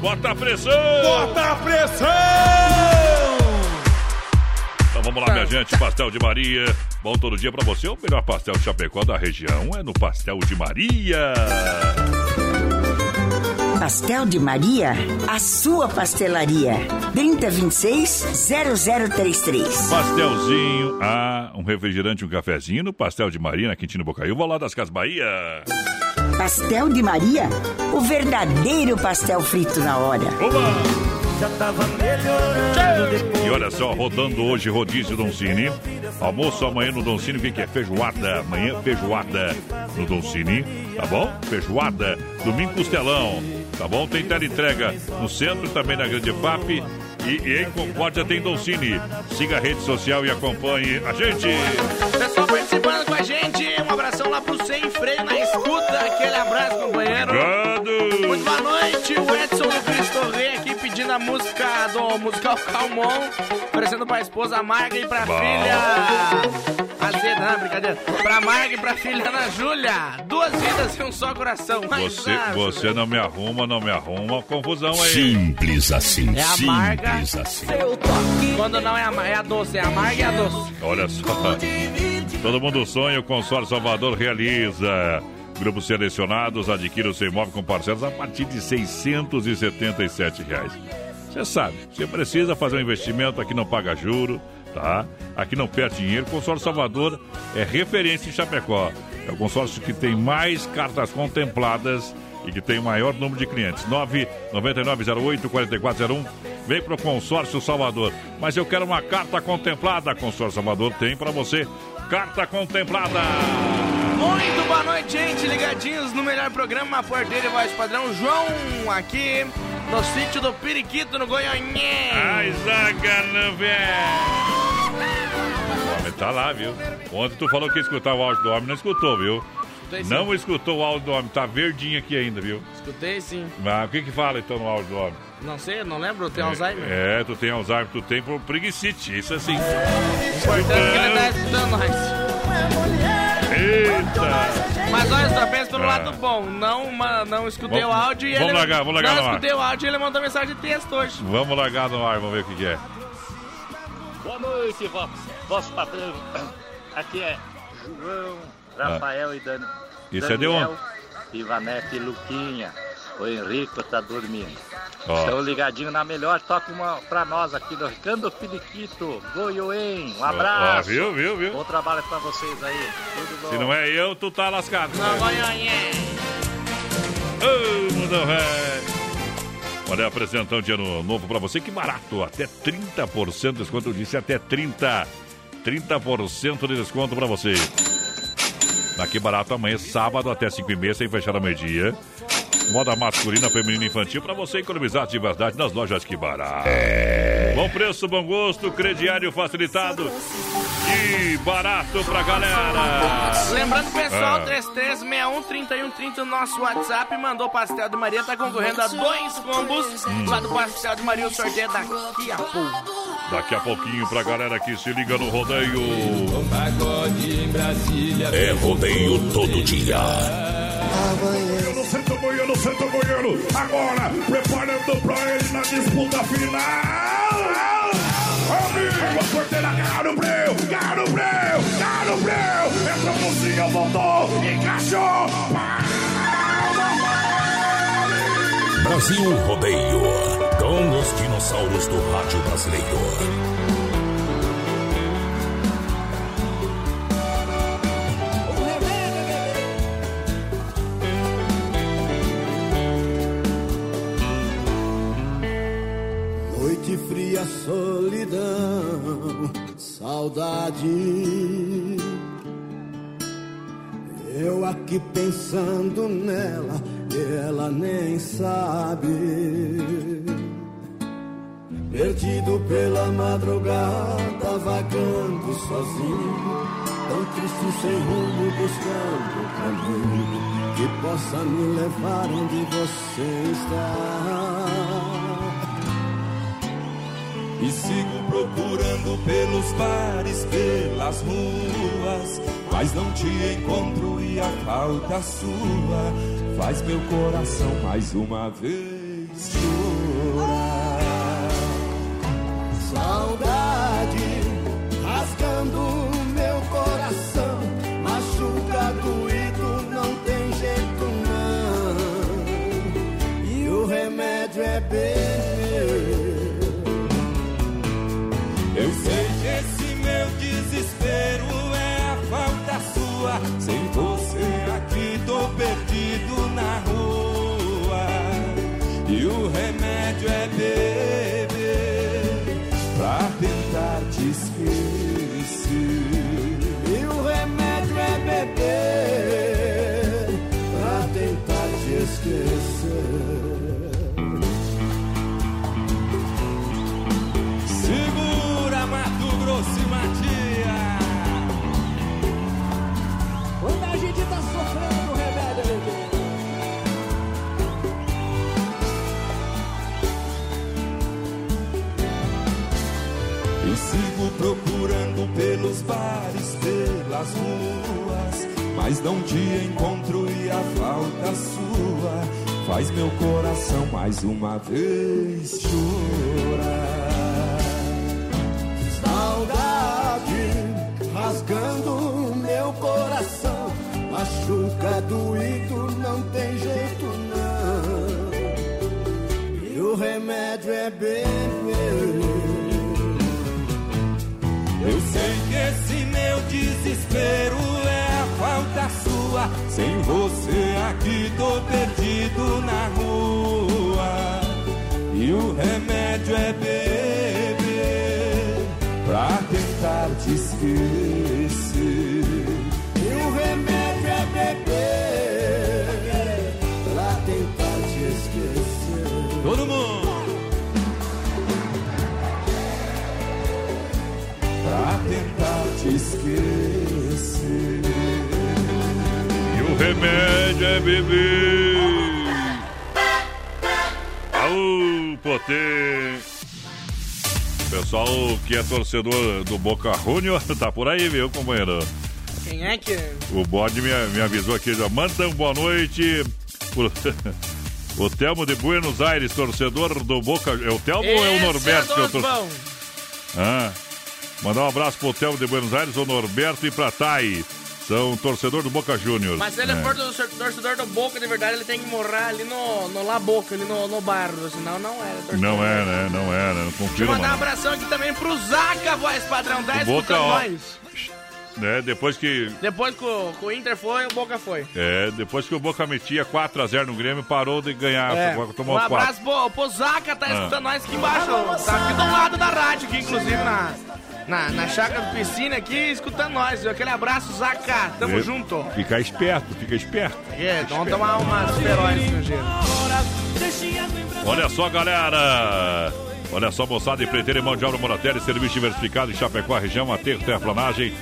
Speaker 3: Bota a pressão!
Speaker 1: Bota a pressão!
Speaker 3: Então vamos lá, minha gente, pastel de Maria. Bom todo dia pra você. O melhor pastel de Chapecó da região é no Pastel de Maria.
Speaker 9: Pastel de Maria, a sua pastelaria. 3026-0033.
Speaker 3: Pastelzinho, ah, um refrigerante, um cafezinho no Pastel de Maria, na Quintino Bocaiúva, lá das Casas Bahia.
Speaker 9: Pastel de Maria, o verdadeiro pastel frito na hora.
Speaker 10: Já tava melhorando.
Speaker 3: E olha só, rodando hoje rodízio Doncini. Almoço amanhã no Doncini, o que, que é? Feijoada. Amanhã, feijoada no Doncini, tá bom? Feijoada. Domingo, costelão, tá bom? Tem entrega no centro, também na Grande FAP. E, e em Concórdia tem Doncini. Siga a rede social e acompanhe a gente.
Speaker 7: Pessoal participando com a gente, um abração lá pro Sem Freio na escuta. Aquele abraço, companheiro.
Speaker 3: Obrigado.
Speaker 7: Muito boa noite, o Edson do Cristo Rei aqui pedindo a música do musical Calmon, oferecendo pra esposa Marga e pra
Speaker 3: Bom.
Speaker 7: filha. Azeda, não, brincadeira. Pra Marga e pra filha Ana Júlia. Duas vidas e um só coração. Mas,
Speaker 3: Você,
Speaker 7: ah,
Speaker 3: você não me arruma, não me arruma. Confusão aí.
Speaker 1: Simples assim,
Speaker 7: É amarga.
Speaker 1: simples assim.
Speaker 7: Quando não é a, é a doce, é a amarga e a doce.
Speaker 3: Olha só. Todo mundo sonha, o Consórcio Salvador realiza. Grupos selecionados adquira o seu imóvel com parcelas a partir de 677 reais. Você sabe, você precisa fazer um investimento, aqui não paga juro, tá? Aqui não perde dinheiro. O Consórcio Salvador é referência em Chapecó. É o consórcio que tem mais cartas contempladas e que tem o maior número de clientes. 99908-4401. Vem pro Consórcio Salvador. Mas eu quero uma carta contemplada. Consórcio Salvador tem para você. Carta contemplada.
Speaker 7: Muito boa noite, gente. Ligadinhos no melhor programa Porteiro e Voz Padrão. João aqui no sítio do Periquito, no Goianhém.
Speaker 3: Ai, Zagana, velho. O homem tá lá, viu? Ontem tu falou que ia escutar o áudio do homem, não escutou, viu?
Speaker 7: Escutei.
Speaker 3: Não escutou o áudio do homem, tá verdinho aqui ainda, viu?
Speaker 7: Escutei sim.
Speaker 3: Mas o que que fala então no áudio do homem?
Speaker 7: Não sei, não lembro, tem Alzheimer.
Speaker 3: É, tu tem Alzheimer, tu tem por preguicite, isso assim.
Speaker 7: Importante que ele tá escutando nós.
Speaker 3: Eita!
Speaker 7: Mas olha só, pensa pelo
Speaker 3: Ah.
Speaker 7: lado bom. Não, ma- não escutei
Speaker 3: Vamos-
Speaker 7: o áudio e
Speaker 3: vamos
Speaker 7: ele.
Speaker 3: largar, vamos largar
Speaker 7: Não
Speaker 3: no ar.
Speaker 7: escutei o áudio e ele mandou mensagem de texto hoje.
Speaker 3: Vamos largar no ar, vamos ver o que, que é.
Speaker 21: Boa noite, vo- vosso patrão. Aqui é João, Rafael e Dan...
Speaker 3: Isso é de onde?
Speaker 21: Ivanete e Luquinha. O Henrico tá dormindo.
Speaker 3: Ó.
Speaker 21: Estão ligadinho na melhor. Toque uma pra nós aqui do Ricando Filiquito, Goiôem. Um abraço.
Speaker 3: Ó, viu, viu, viu?
Speaker 21: Bom trabalho pra vocês aí. Tudo bom.
Speaker 3: Se não é eu, tu tá lascado.
Speaker 7: Não, Goianhém.
Speaker 3: Ô, mundo velho. Olha, apresentando de ano novo pra você, que barato, até 30% de desconto, eu disse até 30%, 30% de desconto pra você. Aqui barato amanhã, sábado, até 5 e meia, sem fechar ao meio-dia. Moda masculina, feminina e infantil, pra você economizar de verdade nas lojas que barato. Bom preço, bom gosto, crediário facilitado e barato pra galera.
Speaker 7: Lembrando, pessoal,
Speaker 3: Ah.
Speaker 7: 3361-3130 no nosso WhatsApp. Mandou pastel de Maria, tá concorrendo a dois combos
Speaker 3: Hum.
Speaker 7: lá do pastel de Maria. O sorteio é daqui a pouco.
Speaker 3: Daqui a pouquinho pra galera que se liga no rodeio.
Speaker 1: É rodeio todo dia.
Speaker 12: Goiano, goiano. Agora, preparando pra ele na disputa final. Amigo, a porteira, Garo Breu, Garo Breu, Garo Breu. Entrou no zinho, voltou, encaixou.
Speaker 1: Brasil Rodeio.
Speaker 4: com os dinossauros do rádio brasileiro.
Speaker 13: Solidão, saudade. Eu aqui pensando nela, e ela nem sabe. Perdido pela madrugada, vagando sozinho, tão triste sem rumo, buscando o caminho que possa me levar onde você está.
Speaker 18: E sigo procurando pelos bares, pelas ruas, mas não te encontro e a falta sua faz meu coração mais uma vez chorar. Pelas ruas, mas não te encontro e a falta sua faz meu coração mais uma vez chorar.
Speaker 13: Saudade rasgando meu coração, machuca doído, não tem jeito não. E o remédio é beber.
Speaker 18: Eu sei desespero é a falta sua. Sem você aqui tô perdido na rua. E o remédio é beber pra tentar te esquecer.
Speaker 13: E o remédio é beber pra tentar te esquecer.
Speaker 18: Todo mundo! Pra tentar te esquecer.
Speaker 3: Remédio é beber. Aô, potê. Pessoal que é torcedor do Boca Juniors, tá por aí, viu, companheiro?
Speaker 7: Quem é que.
Speaker 3: O bode me, me avisou aqui, já manda boa noite. pro- O Telmo de Buenos Aires, torcedor do Boca. É o Telmo ou é o Norberto que eu
Speaker 7: bom.
Speaker 3: Ah, mandar um abraço pro Telmo de Buenos Aires, o Norberto e pra Thay. São torcedor do Boca Juniors.
Speaker 7: Mas se ele
Speaker 3: É.
Speaker 7: for do torcedor do Boca, de verdade, ele tem que morar ali no, no La Boca, ali no, no bairro, senão não era torcedor.
Speaker 3: Não é, né? Não é, né? Não
Speaker 7: Deixa eu
Speaker 3: confirma.
Speaker 7: mandar um abração aqui também pro Zaca, voz padrão, tá escutando
Speaker 3: Boca, ó. Né? Depois que.
Speaker 7: Depois que o, que o Inter foi, o Boca foi.
Speaker 3: É, depois que o Boca metia 4x0 no Grêmio, parou de ganhar.
Speaker 7: É. Um
Speaker 3: tomou 4.
Speaker 7: abraço pro, pro Zaca, tá
Speaker 3: Ah.
Speaker 7: escutando nós aqui embaixo. Tá aqui do lado da rádio, aqui, inclusive, na, na, na chácara do piscina aqui, escutando nós. viu? Aquele abraço, Zaca. Tamo
Speaker 3: É,
Speaker 7: junto.
Speaker 3: Fica esperto, fica esperto.
Speaker 7: É, vamos tomar umas gelo.
Speaker 3: Olha só, galera! Olha só, moçada, empreiteira e mão de obra Moratelli, serviço diversificado em Chapecó, região, aterro, terraplanagem,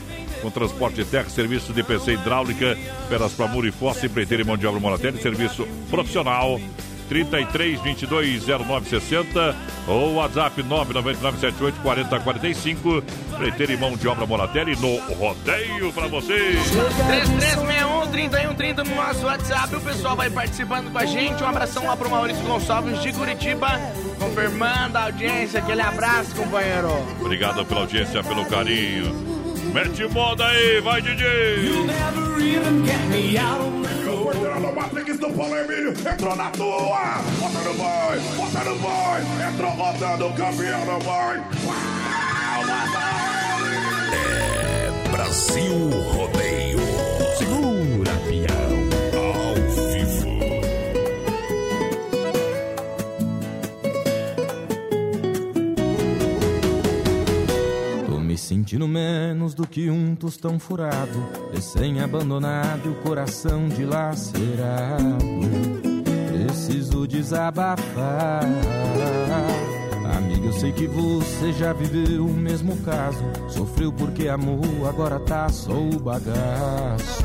Speaker 3: com transporte de terra, serviço de PC hidráulica, peras para muro e fossa, empreiteira e mão de obra Moratelli, serviço profissional, 33 22 09 60 ou WhatsApp 999 78 40 45, empreiteira e mão de obra Moratelli no rodeio para vocês.
Speaker 7: 3361-3130 no nosso WhatsApp. O pessoal vai participando com a gente. Um abração lá pro Maurício Gonçalves de Curitiba. Confirmando a audiência. Aquele abraço, companheiro.
Speaker 3: Obrigado pela audiência, pelo carinho. Mete moda aí, vai DJ!
Speaker 19: Mix do Paulo Emílio, entrou na tua. Bota no boi, bota no boi. Entrou rodando, campeão no boi.
Speaker 4: É Brasil Rodeio.
Speaker 17: Me sentindo menos do que um tostão furado, recém-abandonado e o coração dilacerado. Preciso desabafar. Amiga, eu sei que você já viveu o mesmo caso. Sofreu porque amou, agora tá só o bagaço.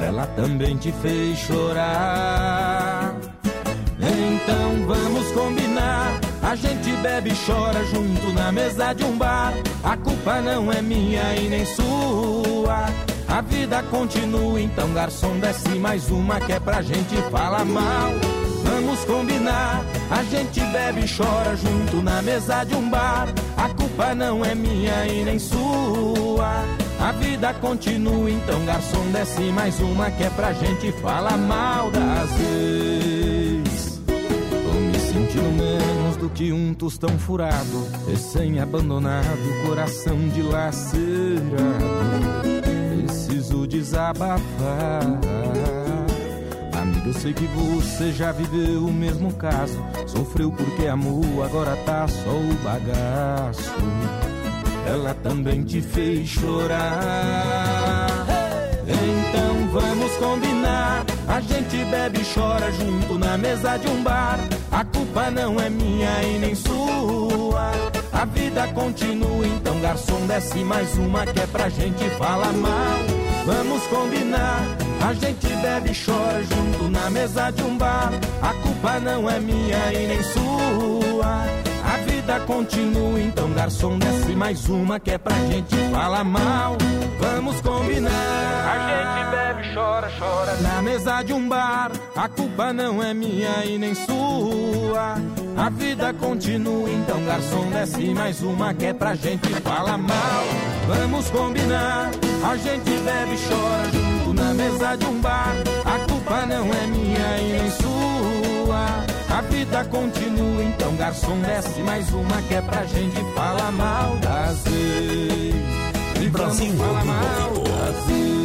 Speaker 17: Ela também te fez chorar. Então vamos combinar. A gente bebe e chora junto na mesa de um bar. A culpa não é minha e nem sua. A vida continua, então garçom desce mais uma que é pra gente falar mal. Vamos combinar. A gente bebe e chora junto na mesa de um bar. A culpa não é minha e nem sua. A vida continua, então garçom desce mais uma que é pra gente falar mal das. Sentindo menos do que um tostão furado, recém-abandonado, coração dilacerado. Preciso desabafar. Amiga, eu sei que você já viveu o mesmo caso. Sofreu porque amou, agora tá só o bagaço. Ela também te fez chorar. Vamos combinar. A gente bebe e chora junto na mesa de um bar. A culpa não é minha e nem sua. A vida continua, então garçom desce mais uma que é pra gente falar mal. Vamos combinar. A gente bebe e chora junto na mesa de um bar. A culpa não é minha e nem sua. A vida continua, então garçom desce mais uma que é pra gente falar mal. Vamos combinar. A gente bebe, chora, chora na mesa de um bar. A culpa não é minha e nem sua. A vida continua, então garçom desce mais uma que é pra gente falar mal. Vamos combinar. A gente bebe e chora junto na mesa de um bar. A culpa não é minha e nem sua. A vida continua, então garçom desce mais uma que é pra gente falar mal das ex.
Speaker 4: Brasil
Speaker 17: falar mal das ex.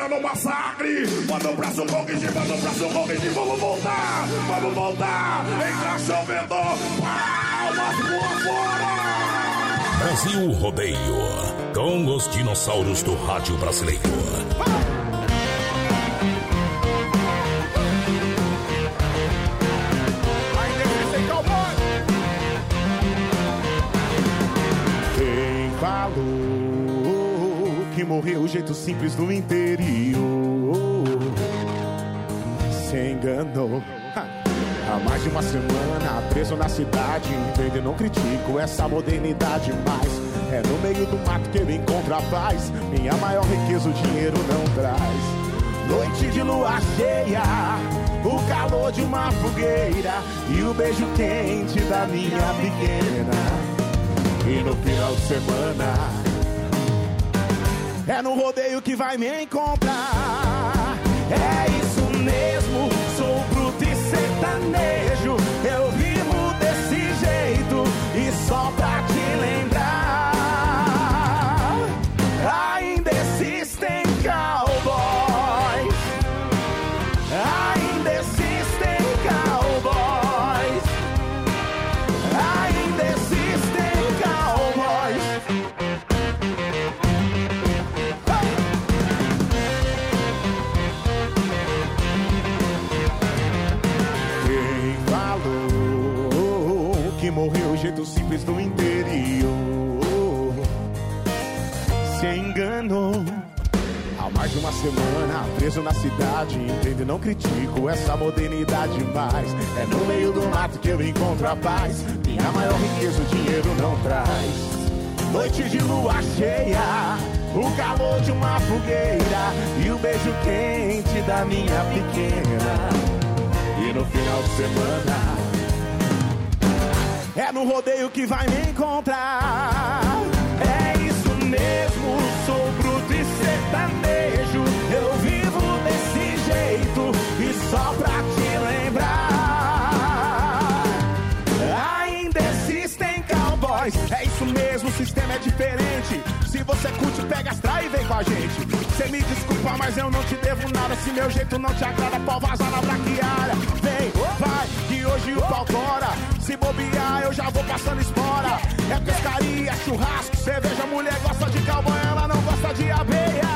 Speaker 19: Depois tirando o massacre, manda o braço que manda o braço que vamos voltar, vamos voltar, entra chovendo, palmas por fora.
Speaker 4: Brasil Rodeio. Com os dinossauros do rádio brasileiro.
Speaker 22: Morreu o jeito simples do interior. Se enganou. Ha! Há mais de uma semana preso na cidade Entendo e não critico essa modernidade Mas é no meio do mato que eu encontro a paz. Minha maior riqueza o dinheiro não traz. Noite de lua cheia O calor de uma fogueira E o beijo quente da minha pequena. E no final de semana É no rodeio que vai me encontrar. É isso mesmo, sou bruto e sertanejo simples do interior se enganou. Há mais de uma semana preso na cidade Entendo não critico essa modernidade Mas é no meio do mato que eu encontro a paz Minha maior riqueza o dinheiro não traz. Noite de lua cheia O calor de uma fogueira E o beijo quente da minha pequena. E no final de semana é no rodeio que vai me encontrar. É isso mesmo, sou bruto e sertanejo. Eu vivo desse jeito e só pra te lembrar. Ainda existem cowboys. É isso mesmo, o sistema é diferente. Se você curte, pega as e vem com
Speaker 12: a gente. Você me desculpa, mas eu não te devo nada. Se meu jeito não te agrada, pau vazar na braquiária. Vem, vai, que hoje o pau tora. Se bobear, eu já vou passando espora. É pescaria, churrasco, cerveja, mulher gosta de calma, ela não gosta de abelha.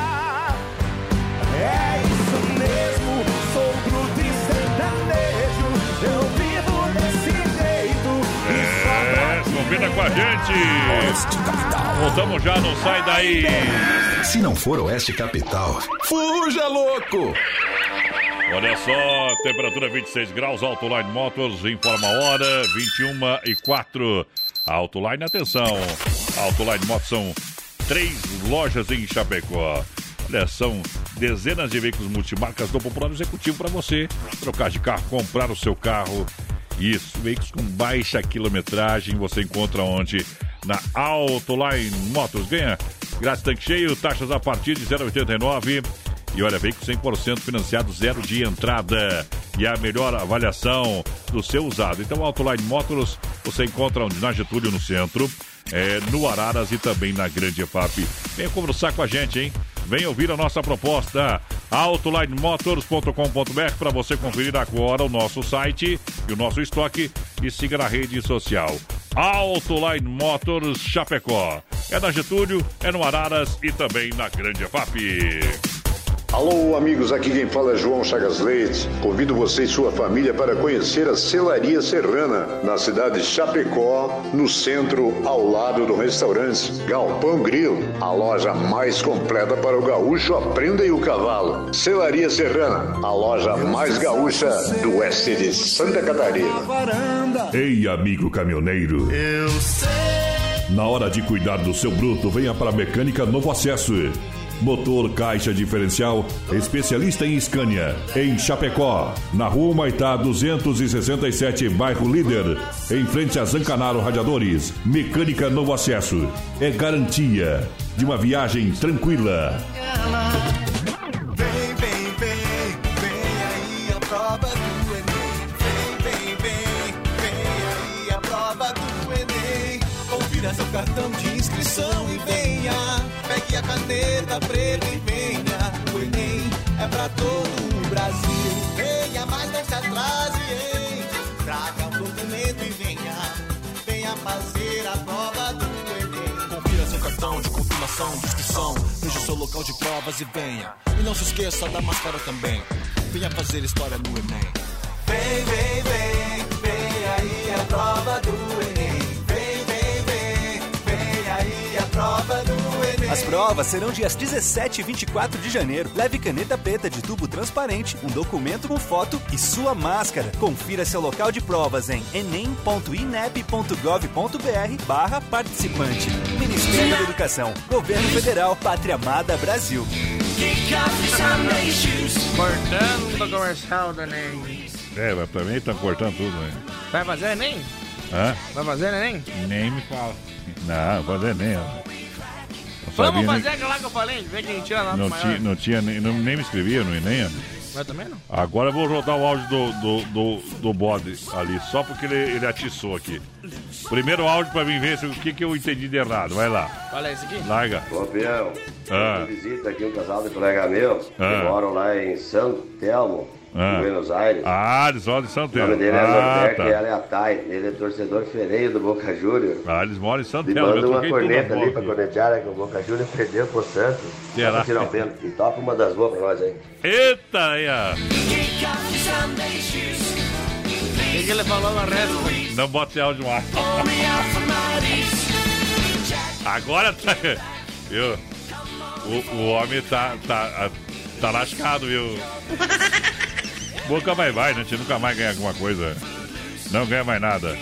Speaker 12: É isso mesmo, sou bruto e sertanejo. Eu vivo desse jeito. E só
Speaker 3: É, combina com a gente. Voltamos já, não sai daí.
Speaker 1: Se não for Oeste Capital, fuja louco!
Speaker 3: Olha só, temperatura 26 graus, Autoline Motors, informa a hora, 21 e 4. Autoline, atenção. Autoline Motors são três lojas em Chapecó. Olha, são dezenas de veículos multimarcas do Popular Executivo para você trocar de carro, comprar o seu carro. Isso, veículos com baixa quilometragem você encontra onde? Na Autoline Motors. Ganha grátis tanque cheio, taxas a partir de 0,89. E olha, veículo 100% financiado, zero de entrada. E a melhor avaliação do seu usado. Então, Autoline Motors, você encontra onde? Na Getúlio, no centro, é, no Araras e também na Grande EFAP. Venha conversar com a gente, hein? Venha ouvir a nossa proposta. autolinemotors.com.br para você conferir agora o nosso site e o nosso estoque e siga na rede social. Autoline Motors Chapecó. É na Getúlio, é no Araras e também na Grande EFAP.
Speaker 23: Alô, amigos, aqui quem fala é João Chagas Leite. Convido você e sua família para conhecer a Celaria Serrana, na cidade de Chapecó, no centro, ao lado do restaurante Galpão Grilo, a loja mais completa para o gaúcho Aprenda e o Cavalo. Celaria Serrana, a loja mais gaúcha do oeste de Santa Catarina.
Speaker 2: Ei, amigo caminhoneiro.
Speaker 12: Eu sei.
Speaker 2: Na hora de cuidar do seu bruto, venha para a Mecânica Novo Acesso. Motor caixa diferencial, especialista em Scania, em Chapecó, na Rua Maitá 267, bairro Líder, em frente a Zancanaro Radiadores. Mecânica Novo Acesso. É garantia de uma viagem tranquila.
Speaker 10: Vem, vem, vem, vem aí a prova do Enem. Vem, vem, vem, vem aí a prova do Enem. Confira seu cartão de inscrição e venha. Pegue a caneta preta e venha. O Enem é pra todo o Brasil. Venha, mas não se atrase, hein? Traga um documento e venha. Venha fazer a prova do Enem. Confira seu cartão de confirmação de inscrição. Veja seu local de provas e venha. E não se esqueça da máscara também. Venha fazer história no Enem.
Speaker 24: As provas serão dias 17 e 24 de janeiro. Leve caneta preta de tubo transparente, um documento com foto e sua máscara. Confira seu local de provas em enem.inep.gov.br barra participante. Ministério da Educação, Governo Federal, Pátria Amada Brasil.
Speaker 7: Cortando o comercial do Enem.
Speaker 3: É, mas pra mim estão cortando tudo, né?
Speaker 7: Vai fazer Enem?
Speaker 3: Hã?
Speaker 7: Vai fazer Enem?
Speaker 3: Nem me fala. Não, fazer nem. ó.
Speaker 7: Vamos
Speaker 3: sabia
Speaker 7: fazer
Speaker 3: nem-
Speaker 7: aquela lá que eu falei, ver quem tira lá
Speaker 3: Não tinha, não tinha nem, não- nem me inscrevia no Enem.
Speaker 7: Mas também não.
Speaker 3: Agora eu vou rodar o áudio do, do, do, do bode ali, só porque ele, ele atiçou aqui. Primeiro áudio pra mim ver se- o que, que eu entendi de errado. Vai lá.
Speaker 7: Olha esse aqui.
Speaker 3: Larga.
Speaker 25: Ô, Peão,
Speaker 3: Ah.
Speaker 25: visita aqui um casal de colega meu, que
Speaker 3: Ah.
Speaker 25: moram lá em São Telmo,
Speaker 3: Ah.
Speaker 25: Buenos Aires.
Speaker 3: Ah, eles moram em São
Speaker 25: O nome dele é
Speaker 3: Ah,
Speaker 25: Norberto e
Speaker 3: tá.
Speaker 25: ela é a Thay. Ele é torcedor fereio do Boca Júnior.
Speaker 3: Ah, eles moram em Telmo. Eu
Speaker 25: manda uma corneta
Speaker 3: na
Speaker 25: ali pra cornetear, que o Boca Júnior perdeu pro Santos.
Speaker 3: Será?
Speaker 25: Tirar o pênalti. E toca uma das boas pra nós aí.
Speaker 3: Eita, aí, ó.
Speaker 7: O que, que ele falou no resto?
Speaker 3: Não bota áudio no ar. Agora tá. Viu? O, o homem tá, tá, tá lascado, viu? Boca vai, vai, né? A gente nunca mais ganha alguma coisa. Não ganha mais nada.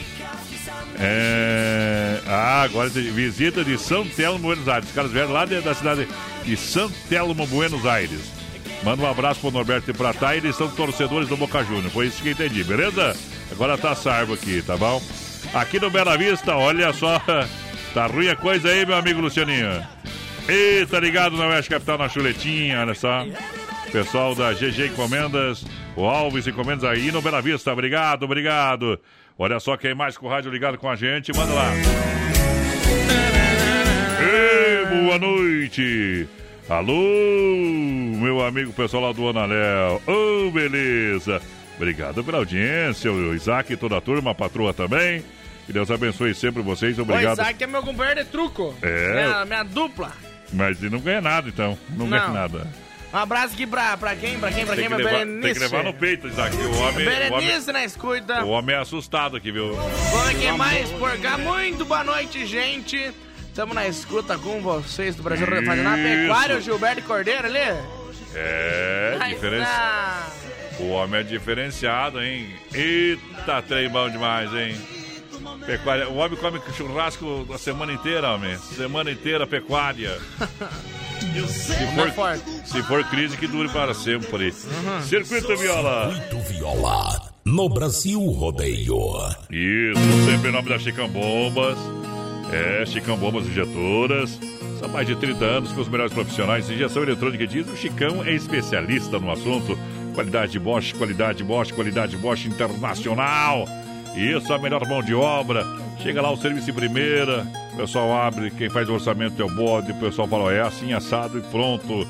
Speaker 3: É... Ah, agora visita de São Telmo, Buenos Aires. Os caras vieram lá da cidade de São Telmo, Buenos Aires. Manda um abraço pro Norberto e pra Thay, eles são torcedores do Boca Júnior. Foi isso que eu entendi, beleza? Agora tá salvo aqui, tá bom? Aqui no Bela Vista, olha só. Tá ruim a coisa aí, meu amigo Lucianinho. E tá ligado na Oeste Capital na chuletinha, olha só. Pessoal da GG Encomendas, o Alves Encomendas aí no Bela Vista, obrigado, obrigado. Olha só quem mais com o rádio ligado com a gente, manda lá. Ei, boa noite. Alô, meu amigo pessoal lá do Ananel. Ô, beleza. Obrigado pela audiência, o Isaac e toda a turma, a patroa também. Que Deus abençoe sempre vocês. Obrigado.
Speaker 7: O Isaac é meu companheiro de truco.
Speaker 3: É.
Speaker 7: Minha, minha dupla.
Speaker 3: Mas ele não ganha nada, então. Não, ganha
Speaker 7: Não.
Speaker 3: nada.
Speaker 7: Um abraço aqui pra, pra quem? Pra quem? Pra
Speaker 3: Tem
Speaker 7: quem?
Speaker 3: que,
Speaker 7: Pra
Speaker 3: levar,
Speaker 7: Berenice.
Speaker 3: tem que levar no peito, Isaac. O homem,
Speaker 7: Berenice na escuta.
Speaker 3: o homem é assustado aqui, viu?
Speaker 7: Vamos aqui mais por cá. Muito boa noite, gente. Estamos na escuta com vocês do Brasil
Speaker 3: Isso.
Speaker 7: fazendo a pecuária, o Gilberto Cordeiro ali.
Speaker 3: É, diferença. O homem é diferenciado, hein? Eita, trem bom demais, hein? Pecuária. O homem come churrasco a semana inteira, homem. Semana inteira, pecuária. Se
Speaker 7: é
Speaker 3: for,
Speaker 7: forte.
Speaker 3: se for crise, que dure para sempre. Circuito Viola.
Speaker 4: Viola. No Brasil Rodeio.
Speaker 3: Isso, sempre em nome da Chicão Bombas. É, Chicão Bombas Injetoras. São mais de 30 anos com os melhores profissionais de injeção eletrônica e diesel. O Chicão é especialista no assunto. Qualidade Bosch, qualidade Bosch, qualidade Bosch Internacional. Isso, a melhor mão de obra. Chega lá o serviço em primeira. O pessoal abre, quem faz o orçamento é o bode. O pessoal fala, é assim, assado e pronto.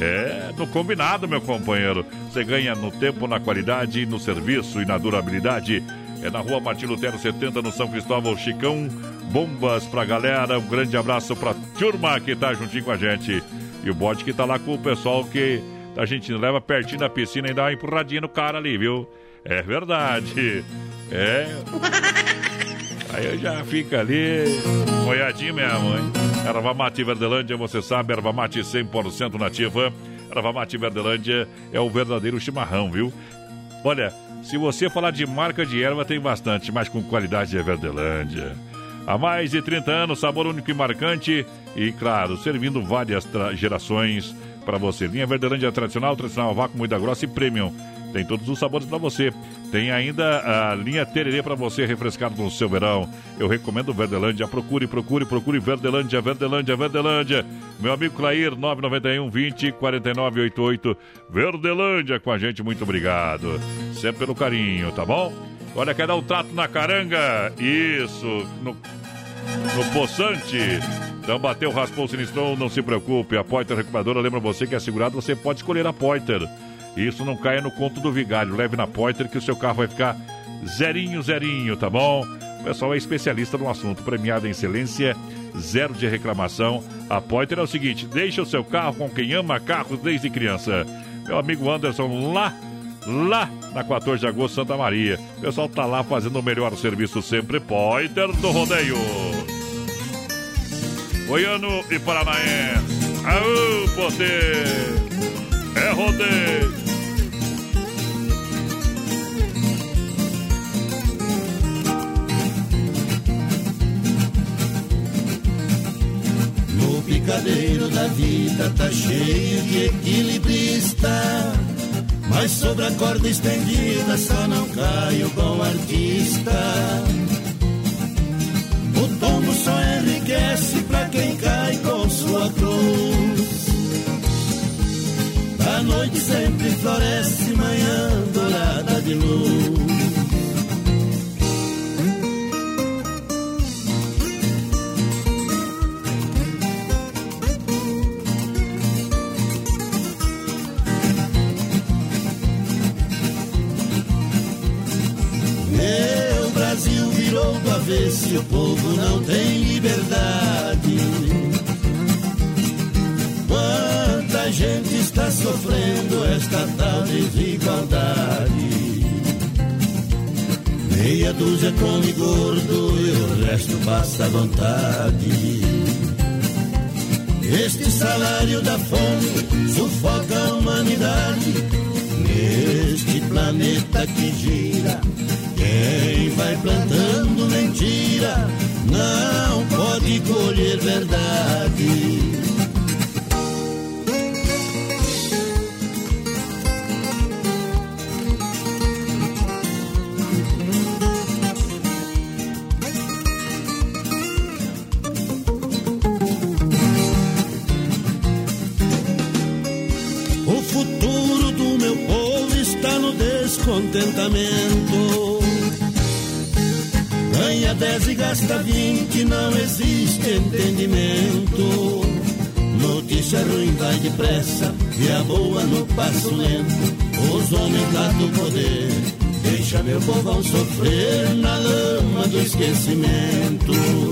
Speaker 3: É, no combinado, meu companheiro. Você ganha no tempo, na qualidade, no serviço e na durabilidade. É na rua Martin Lutero 70, no São Cristóvão, Chicão. Bombas pra galera. Um grande abraço pra turma que tá juntinho com a gente. E o bode que tá lá com o pessoal que a gente leva pertinho da piscina e dá uma empurradinha no cara ali, viu? É verdade. É. Aí já fica ali, molhadinho mesmo, hein? Erva Mate Verdelândia, você sabe, erva mate 100% nativa. Erva Mate Verdelândia é o verdadeiro chimarrão, viu? Olha, se você falar de marca de erva, tem bastante, mas com qualidade é Verdelândia. Há mais de 30 anos, sabor único e marcante e, claro, servindo várias gerações para você. Linha Verdelândia tradicional, tradicional vácuo, moída grossa e premium. Tem todos os sabores para você. Tem ainda a linha Tererê para você refrescar no seu verão. Eu recomendo Verdelândia. Procure, procure, procure Verdelândia, Verdelândia, Verdelândia. Meu amigo Clair, 991 20 49 88. Verdelândia com a gente, muito obrigado. Sempre pelo carinho, tá bom? Olha, quer dar um trato na caranga? Isso, no no Poçante. Então bateu, raspou, sinistrou, não se preocupe. A Poiter Recuperadora lembra você que é segurado, você pode escolher a Poiter. Isso não caia no conto do vigário. Leve na Poiter que o seu carro vai ficar zerinho, zerinho, tá bom? O pessoal é especialista no assunto, premiado em excelência, zero de reclamação. A Poiter é o seguinte: deixa o seu carro com quem ama carros desde criança. Meu amigo Anderson lá lá na 14 de agosto, Santa Maria. O pessoal tá lá fazendo o melhor serviço sempre. Poiter do Rodeio. Goiano e Paranaense. Aô, poder! É rodeio!
Speaker 20: No picadeiro da vida tá cheio de equilibrista. Mas sobre a corda estendida só não cai o bom artista. O tombo só enriquece pra quem cai com sua cruz. A noite sempre floresce, manhã dourada de luz. Meu Brasil virou do avesso o povo não tem liberdade. Gente está sofrendo esta tal desigualdade. Meia dúzia come gordo e o resto passa vontade. Este salário da fome sufoca a humanidade. Neste planeta que gira, quem vai plantando mentira não pode colher verdade. Passo lento. Os homens lá do poder deixa meu povão sofrer na lama do esquecimento.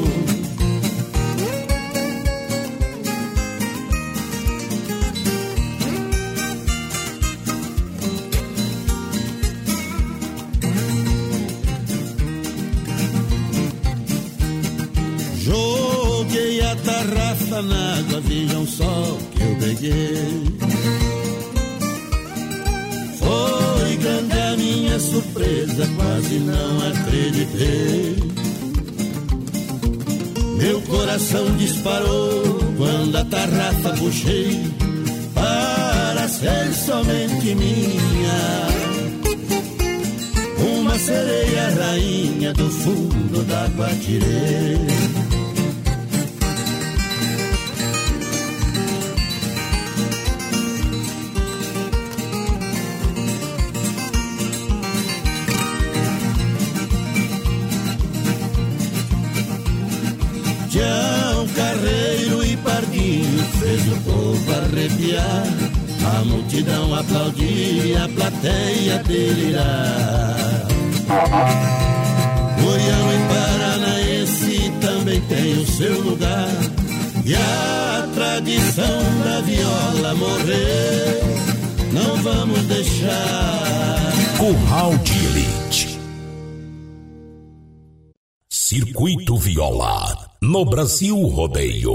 Speaker 4: Brasil Rodeio.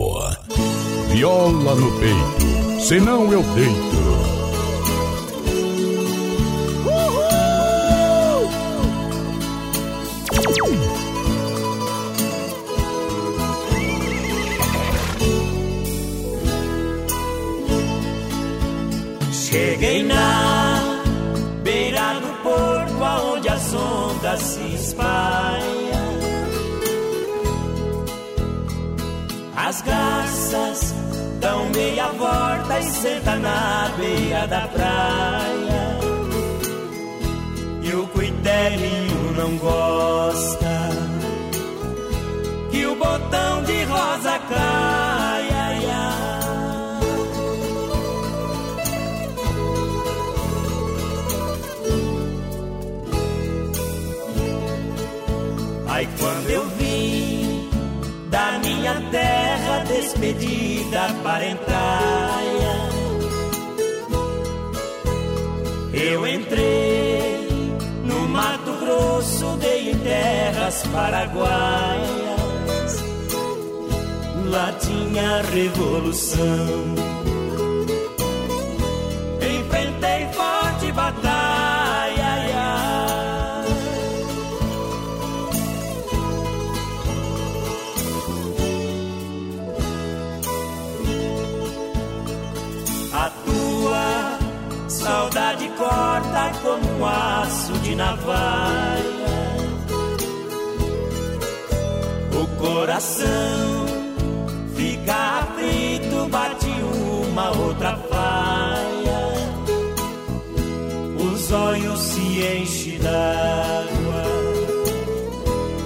Speaker 26: Viola no peito, senão eu deito.
Speaker 2: Da praia. Eu entrei no Mato Grosso, dei em terras paraguaias. Lá tinha revolução. Corta como um aço de navalha. O coração fica aflito, bate uma outra falha. Os olhos se enchem d'água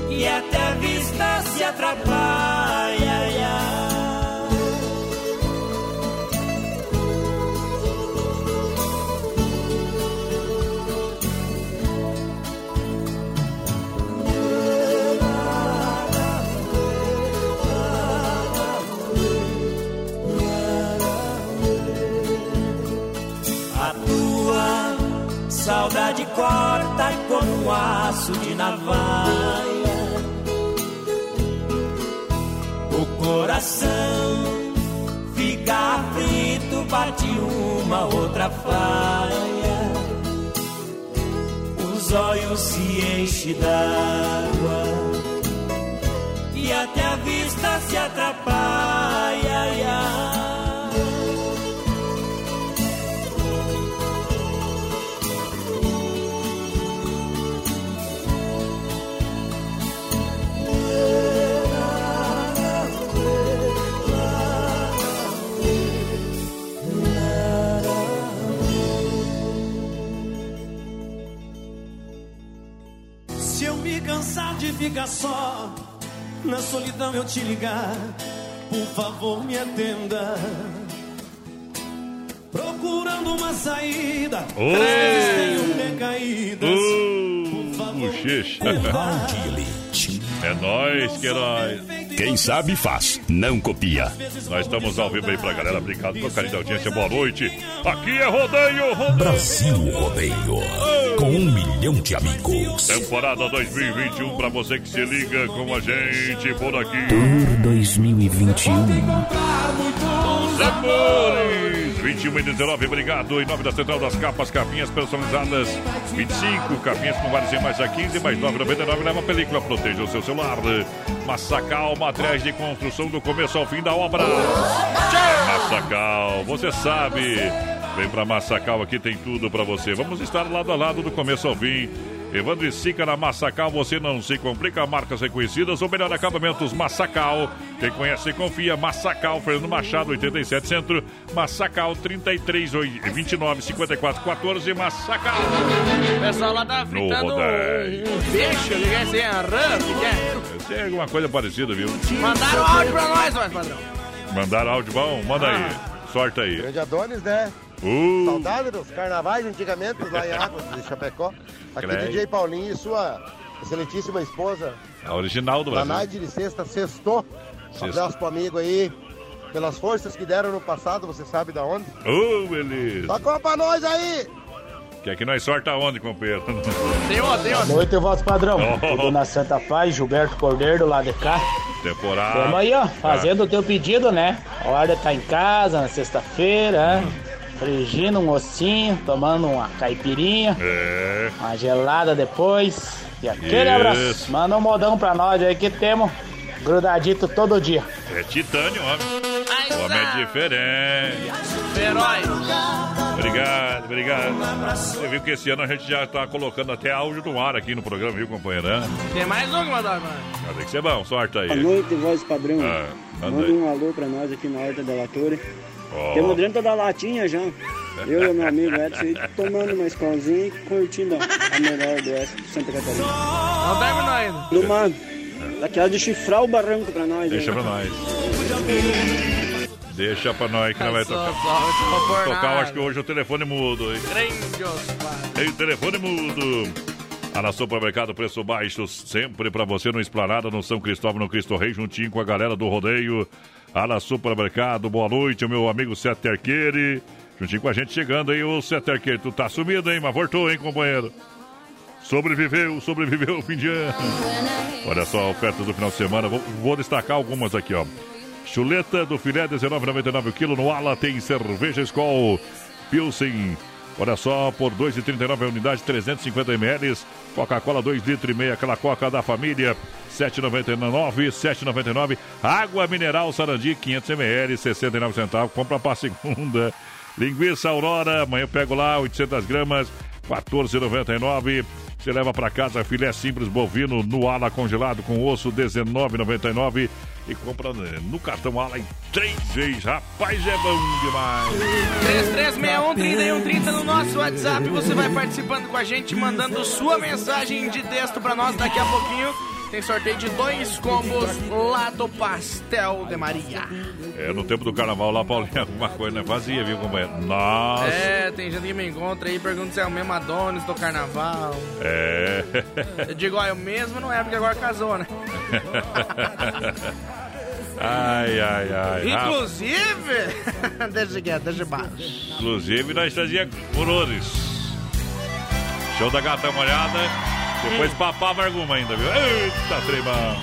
Speaker 2: e até a vista se atrapalha. Corta como aço de navalha. O coração fica aflito, bate uma outra falha. Os olhos se enchem d'água e até a vista se atrapalha. Fica só, na solidão eu te ligar, por favor me atenda.
Speaker 12: Procurando uma saída, oh. tenho recaídas.
Speaker 3: Oh. Bochecha. É nóis que nóis.
Speaker 1: Quem sabe faz, não copia.
Speaker 3: Nós estamos ao vivo aí pra galera. Obrigado pelo carinho da audiência. Boa noite. Aqui é Rodeio, Rodeio.
Speaker 1: Brasil Rodeio. Com um milhão de amigos.
Speaker 3: Temporada 2021 pra você que se liga com a gente por aqui.
Speaker 1: Tour 2021.
Speaker 3: Os amores. 21 e 19, obrigado. Em nome da Central das Capas, capinhas personalizadas. 25 capinhas com vários mais a 15, mais 9,99. Leva a película, proteja o seu celular. Massacal, materiais de construção do começo ao fim da obra. Massacal, você sabe. Vem pra Massacal, aqui tem tudo pra você. Vamos estar lado a lado do começo ao fim. Evandro e Sica na Massacal, você não se complica. Marcas reconhecidas, ou melhor, acabamentos Massacal. Quem conhece, confia. Massacal, Fernando Machado, 87 Centro. Massacal, 33, 29, 54, 14. Massacal.
Speaker 7: Pessoal lá tá fritando um, peixe, assim, a rã, que que é?
Speaker 3: Tem alguma coisa parecida, viu?
Speaker 7: Mandaram áudio pra nós, mais padrão.
Speaker 3: Mandaram áudio bom? Manda aí. Sorte aí.
Speaker 27: Grande Adonis, né?
Speaker 3: Uh.
Speaker 27: Saudade dos carnavais antigamente lá em Águas de Chapecó. Aqui
Speaker 3: Creio.
Speaker 27: DJ Paulinho e sua excelentíssima esposa.
Speaker 3: A original do
Speaker 27: Na
Speaker 3: Brasil.
Speaker 27: night de sexta, sextou.
Speaker 3: Sextou.
Speaker 27: Abraço pro amigo aí. Pelas forças que deram no passado, você sabe da onde?
Speaker 3: Ô, beleza.
Speaker 27: Toca pra nós aí!
Speaker 3: Que aqui nós sorta onde, companheiro?
Speaker 7: Tem outro, tem
Speaker 28: Boa
Speaker 7: outro.
Speaker 28: noite, vosso padrão.
Speaker 3: Oh.
Speaker 28: Tudo na Santa Paz, Gilberto Cordeiro lado de cá.
Speaker 3: Temporada.
Speaker 28: Tamo aí, ó, fazendo o teu pedido, né? A hora tá em casa na sexta-feira, né? Frigindo um ossinho, tomando uma caipirinha,
Speaker 3: É.
Speaker 28: uma gelada depois. E aquele
Speaker 3: Isso.
Speaker 28: abraço. Manda um modão pra nós aí que temos grudadito todo dia.
Speaker 3: É titânio, homem. O homem é diferente.
Speaker 7: Herói.
Speaker 3: Obrigado, obrigado. Você viu que esse ano a gente já tá colocando até áudio no ar aqui no programa, viu, companheiro? né?
Speaker 7: Tem mais um que mano.
Speaker 3: Tem que ser bom, sorte aí.
Speaker 29: Boa noite, voz padrão.
Speaker 3: Ah, manda
Speaker 29: Manda
Speaker 3: aí.
Speaker 29: um alô pra nós aqui na Horta da Latura. Temos dentro da latinha já. Eu e o meu amigo Edson tomando uma escolzinha e curtindo a melhor do oeste de Santa Catarina.
Speaker 7: Não terminou ainda.
Speaker 29: Lu, mano, daquela de chifrar o barranco pra nós.
Speaker 3: Deixa
Speaker 29: aí.
Speaker 3: pra nós. Deixa pra nós que não vai tocar.
Speaker 7: só,
Speaker 3: Tocar, eu acho que hoje o telefone mudo, hein? Tem telefone mudo. A na Supermercado Preço Baixo, sempre pra você no Esplanada, no São Cristóvão, no Cristo Rei, juntinho com a galera do rodeio. A na Supermercado, boa noite, o meu amigo Sete Arqueire. Juntinho com a gente chegando aí, o Sete Arqueire. Tu tá sumido, hein? Mas voltou, hein, companheiro? Sobreviveu, sobreviveu o fim de ano. Olha só a oferta do final de semana. Vou, vou destacar algumas aqui, ó. Chuleta do filé, R$19,99 o quilo. No Ala tem cerveja Skol Pilsen. Olha só, por R$ 2,39 a unidade, 350 ml. Coca-Cola, 2 litros aquela coca da família, R$ 7,99, R$ 7,99. Água mineral Sarandi, 500 ml, 69 centavos. Compra para segunda. Linguiça Aurora, amanhã eu pego lá, 800 gramas, 14,99. Você leva para casa filé simples bovino no ala congelado com osso, 19,99. E compra né, no cartão ala em três vezes. Rapaz, é bom demais.
Speaker 7: 3361-3130 no nosso WhatsApp. Você vai participando com a gente, mandando sua mensagem de texto pra nós daqui a pouquinho. Tem sorteio de dois combos lá do Pastel de Maria.
Speaker 3: É, no tempo do carnaval lá, Paulinho, alguma coisa não é vazia, viu, companheiro? Nossa.
Speaker 7: É, tem gente que me encontra aí e pergunta se é o mesmo Adonis do carnaval.
Speaker 3: É.
Speaker 7: Eu digo, ó, eu mesmo não é, porque agora casou, né?
Speaker 3: ai, ai, ai.
Speaker 7: Inclusive, deixa quieto, deixa baixo.
Speaker 3: Inclusive, nós trazia furores. Show da gata molhada. Depois papava alguma ainda, viu? Eita, tremão.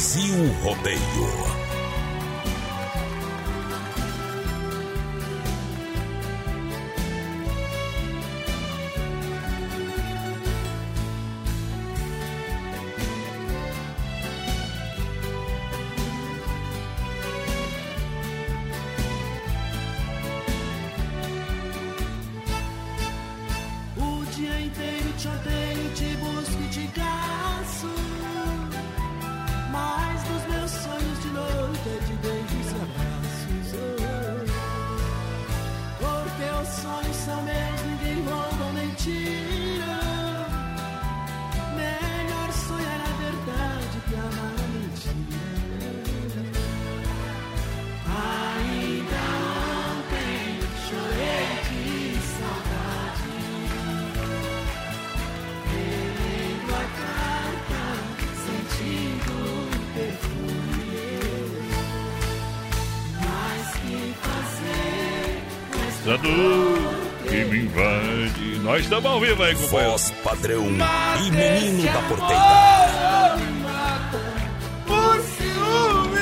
Speaker 1: Brasil Rodeio.
Speaker 3: Invade. Nós estamos ao vivo aí, companheiro.
Speaker 1: Voz padrão e menino da porteira.
Speaker 10: Por ciúme.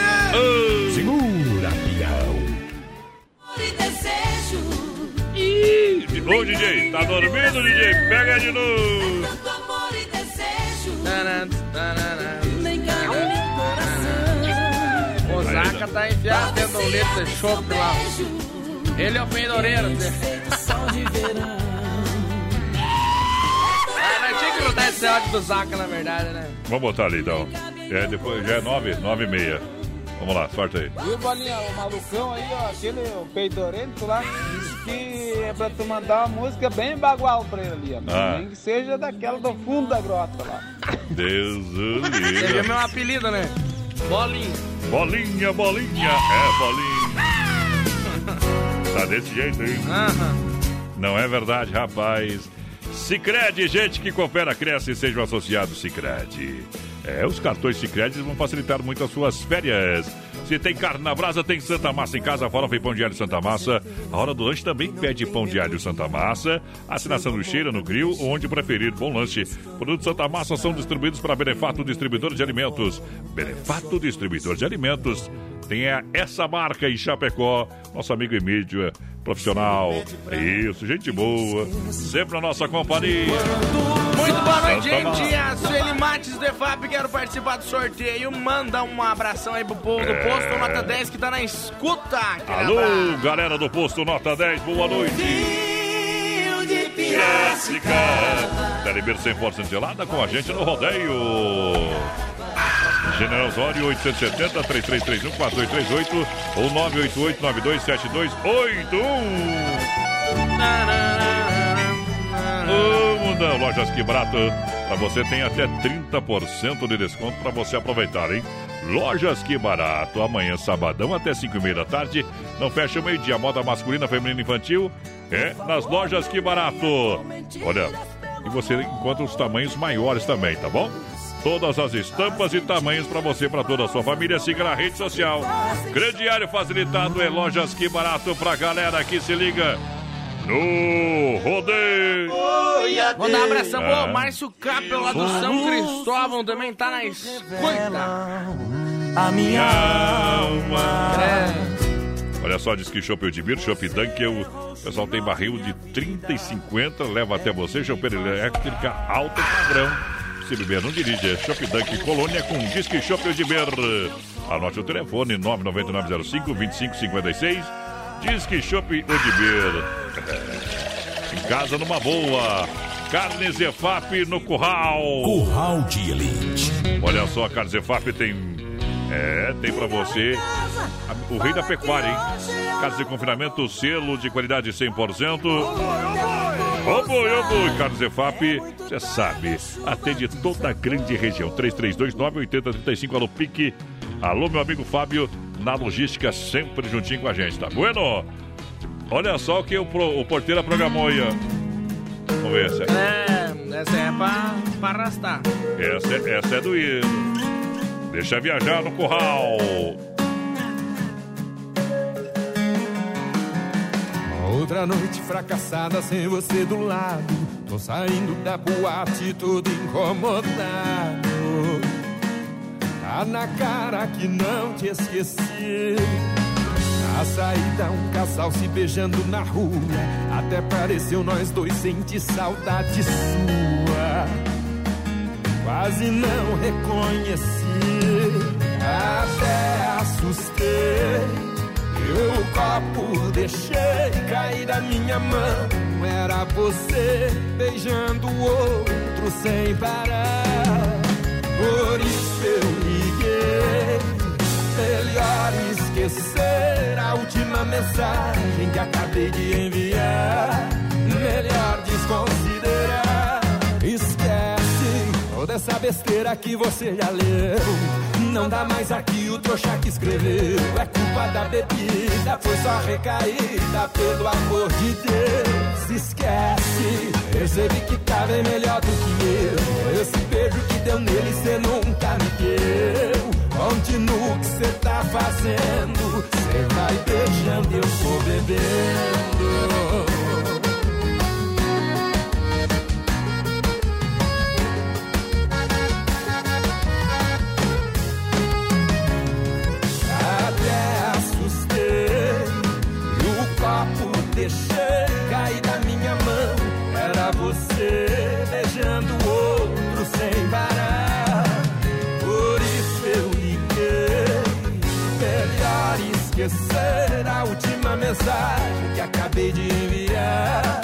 Speaker 1: Segura, pião.
Speaker 10: E desejo.
Speaker 3: Ô, DJ, tá dormindo, DJ? Pega de novo.
Speaker 10: Tanto amor e desejo. Nem calma
Speaker 7: O Zaca tá enfiado dentro do litro de chope lá. Ele é o pendoreiro. Áudio do Zaca, na verdade, né?
Speaker 3: Vamos botar ali então. É, depois, já é nove, nove e meia. Vamos lá, sorte aí.
Speaker 28: Viu, Bolinha, o malucão aí, ó, aquele o peidorento lá, disse que é pra tu mandar uma música bem bagual pra ele ali, ó.
Speaker 3: Ah.
Speaker 28: Nem que seja daquela do fundo da grota lá.
Speaker 3: Deus o
Speaker 7: Você viu
Speaker 3: livre.
Speaker 7: meu apelido, né? Bolinho.
Speaker 3: Bolinha, bolinha, é bolinha. Tá desse jeito, hein? Não é verdade, rapaz. Cicred, gente que coopera, cresce e sejam associados Cicred. É, os cartões Cicred vão facilitar muito as suas férias. Se tem carne na brasa, tem Santa Massa em casa, fora e pão de alho Santa Massa. A hora do lanche também pede pão de alho Santa Massa. Assina sanduicheira no grill, onde preferir. Bom lanche. Produtos Santa Massa são distribuídos para Benefato Distribuidor de Alimentos. Benefato Distribuidor de Alimentos. Tem essa marca em Chapecó. Nosso amigo Emílio, profissional. É isso, gente boa. Sempre na nossa companhia.
Speaker 7: Muito boa noite, gente. A Sueli Mates do EFAP, quero participar do sorteio. Manda um abração aí pro povo do
Speaker 3: É.
Speaker 7: posto Nota 10 que tá na escuta.
Speaker 3: Alô,
Speaker 7: abraço.
Speaker 3: galera do posto Nota 10, boa noite. Jéssica. Telebir 100% gelada com a gente no rodeio. General Osório 870 3331 4238 ou 988 927281. Ô, mundão, lojas que barato. Pra você tem até 30% de desconto pra você aproveitar, hein? Lojas que barato. Amanhã, sabadão, até 5 e meia da tarde. Não fecha o meio-dia. Moda masculina, feminina infantil. É nas lojas que barato. Olha, e você encontra os tamanhos maiores também, tá bom? Todas as estampas e tamanhos pra você e pra toda a sua família. Siga na rede social. Crediário facilitado é lojas que barato pra galera que se liga no rodeio.
Speaker 7: Mandar um abração
Speaker 3: Ah.
Speaker 7: pro Márcio Capel lá do São Cristóvão, também tá na escuta.
Speaker 10: A minha
Speaker 3: alma. Olha só, diz que Chopp Edmir, Chopp Dunkel, o pessoal tem barril de 30 e 50, leva até você, Chopp elétrica alto padrão. Se beber, não dirige, é Chopp Dunk Colônia com Disque Chopp Edmir. Anote o telefone 99905-2556. Disque Chopp Edmir. Em casa numa boa. Carnes Efap no Curral.
Speaker 1: Curral de Elite.
Speaker 3: Olha só, a Carnes Efap tem. É, tem pra você o rei da pecuária, hein? Casa de confinamento, selo de qualidade 100%. Ô boi, ô boi, Carlos Efap, você sabe, atende toda a grande região. 332-980-35, alô Pique. Alô, meu amigo Fábio, na logística, sempre juntinho com a gente, tá bueno? Olha só o que o, pro- o porteiro programou aí, ó. Vamos ver essa.
Speaker 7: É, essa é pra, pra arrastar.
Speaker 3: Essa, é- essa é do Ido. Deixa viajar no curral.
Speaker 18: Outra noite fracassada sem você do lado. Tô saindo da boate todo incomodado. Tá na cara que não te esqueci. Na saída, um casal se beijando na rua. Até pareceu nós dois sentir saudade sua. Quase não reconheci, até assustei. Eu o copo deixei cair da minha mão. Era você beijando o outro sem parar. Por isso eu liguei. Melhor esquecer a última mensagem que acabei de enviar. Melhor desconsiderar. Esquece toda essa besteira que você já leu. Não dá mais aqui o trouxa que escreveu. É culpa da bebida, foi só recaída. Pelo amor de Deus, esquece. Percebi que tá bem melhor do que eu. Esse beijo que deu nele, cê nunca me deu. Continua o que cê tá fazendo. Cê vai beijando eu vou bebendo. Esquecer a última mensagem que acabei de enviar.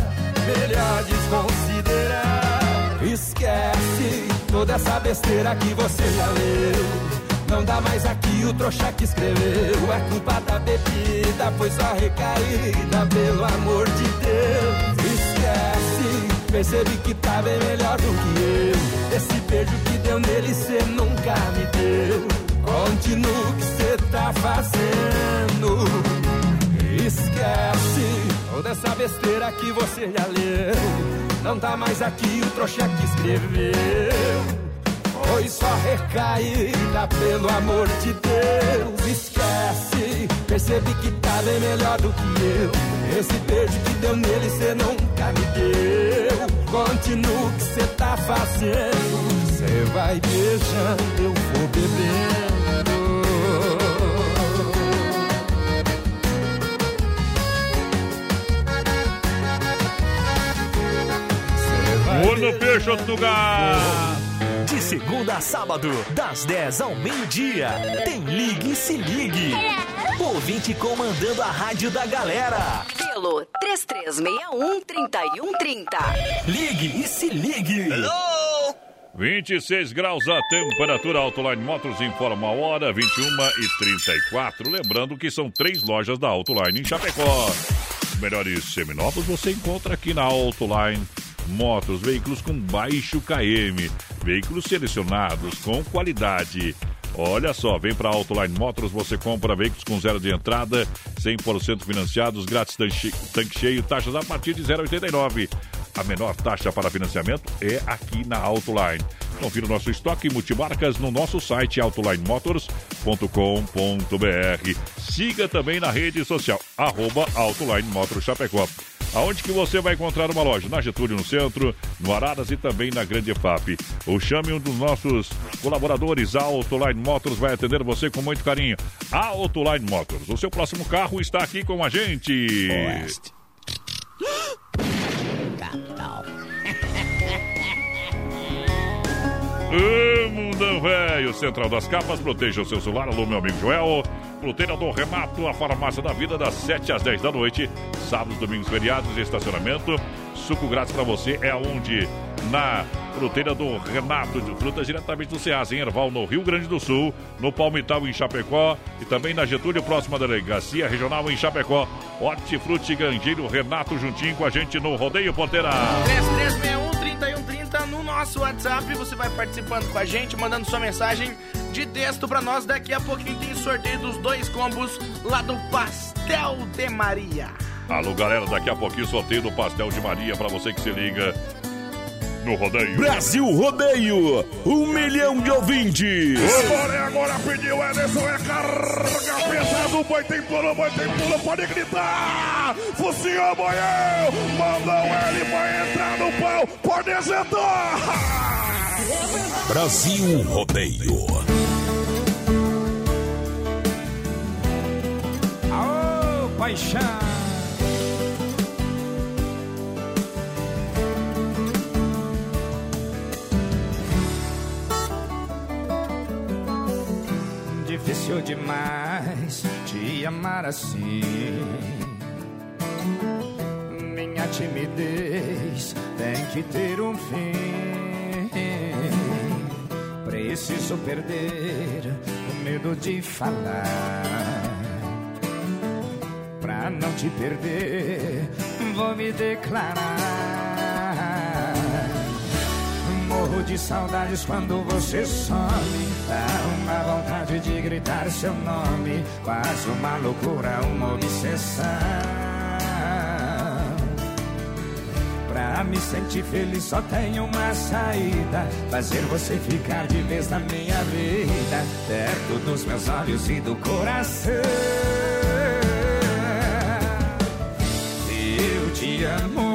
Speaker 18: Melhor desconsiderar. Esquece toda essa besteira que você já leu. Não dá mais aqui o trouxa que escreveu. É culpa da bebida, foi só recaída, pelo amor de Deus. Esquece, percebi que tá bem melhor do que eu. Esse beijo que deu nele, cê nunca me deu. Continua o que cê tá fazendo. Esquece toda essa besteira que você já leu. Não tá mais aqui o trouxa que escreveu. Foi só recaída, pelo amor de Deus. Esquece, percebi que tá bem melhor do que eu. Esse beijo que deu nele, cê nunca me deu. Continua o que cê tá fazendo. Cê vai beijando, eu vou bebendo.
Speaker 3: Um no peixe, outro no.
Speaker 1: De segunda a sábado, das 10 ao meio-dia, tem Ligue e Se Ligue. Ouvinte comandando a rádio da galera.
Speaker 16: Pelo 3361-3130.
Speaker 1: Ligue e Se Ligue.
Speaker 3: 26 graus a temperatura Autoline Motors informa a hora 21 e 34. Lembrando que são três lojas da Autoline em Chapecó. Os melhores seminovos você encontra aqui na Autoline Motors. Veículos com baixo KM. Veículos selecionados com qualidade. Olha só, vem para Autoline Motors, você compra veículos com zero de entrada, 100% financiados, grátis tanque cheio, taxas a partir de 0,89. A menor taxa para financiamento é aqui na Autoline. Confira o nosso estoque multimarcas no nosso site autolinemotors.com.br. Siga também na rede social, arroba Autoline Motors Chapecó. Aonde que você vai encontrar uma loja? Na Getúlio, no centro, no Araras e também na Grande FAP. Ou chame um dos nossos colaboradores, a Autoline Motors, vai atender você com muito carinho. A Autoline Motors, o seu próximo carro está aqui com a gente. Ô, mundão velho, Central das Capas, proteja o seu celular. Alô, meu amigo Joel. Fruteira do Renato, a farmácia da vida, das 7 às 10 da noite. Sábados, domingos, feriados estacionamento. Suco grátis pra você é onde? Na fruteira do Renato, de frutas diretamente do Ceasa, em Erval, no Rio Grande do Sul. No Palmital, em Chapecó. E também na Getúlio, próxima da Delegacia Regional, em Chapecó. Hortifruti Gangeiro Renato, juntinho com a gente no Rodeio Ponteira.
Speaker 7: 3361-3130 no nosso WhatsApp. Você vai participando com a gente, mandando sua mensagem de texto pra nós. Daqui a pouquinho tem sorteio dos dois combos lá do Pastel de Maria.
Speaker 3: Alô, galera, daqui a pouquinho sorteio do Pastel de Maria pra você que se liga no rodeio.
Speaker 1: Brasil Rodeio, um milhão de ouvintes.
Speaker 3: Agora é agora, pediu Ederson, é carga pesado, boi tem pulo, boi tem pulo, pode gritar. Focinho, boião, mandou ele, pra entrar no pau, pode exetar.
Speaker 1: Brasil Rodeio.
Speaker 17: Aô, paixão. Difícil demais te amar assim. Minha timidez tem que ter um fim. Preciso perder o medo de falar. Pra não te perder, vou me declarar. De saudades quando você some. Dá uma vontade de gritar seu nome. Quase uma loucura, uma obsessão. Pra me sentir feliz só tem uma saída Fazer você ficar de vez na minha vida Perto dos meus olhos e do coração Eu te amo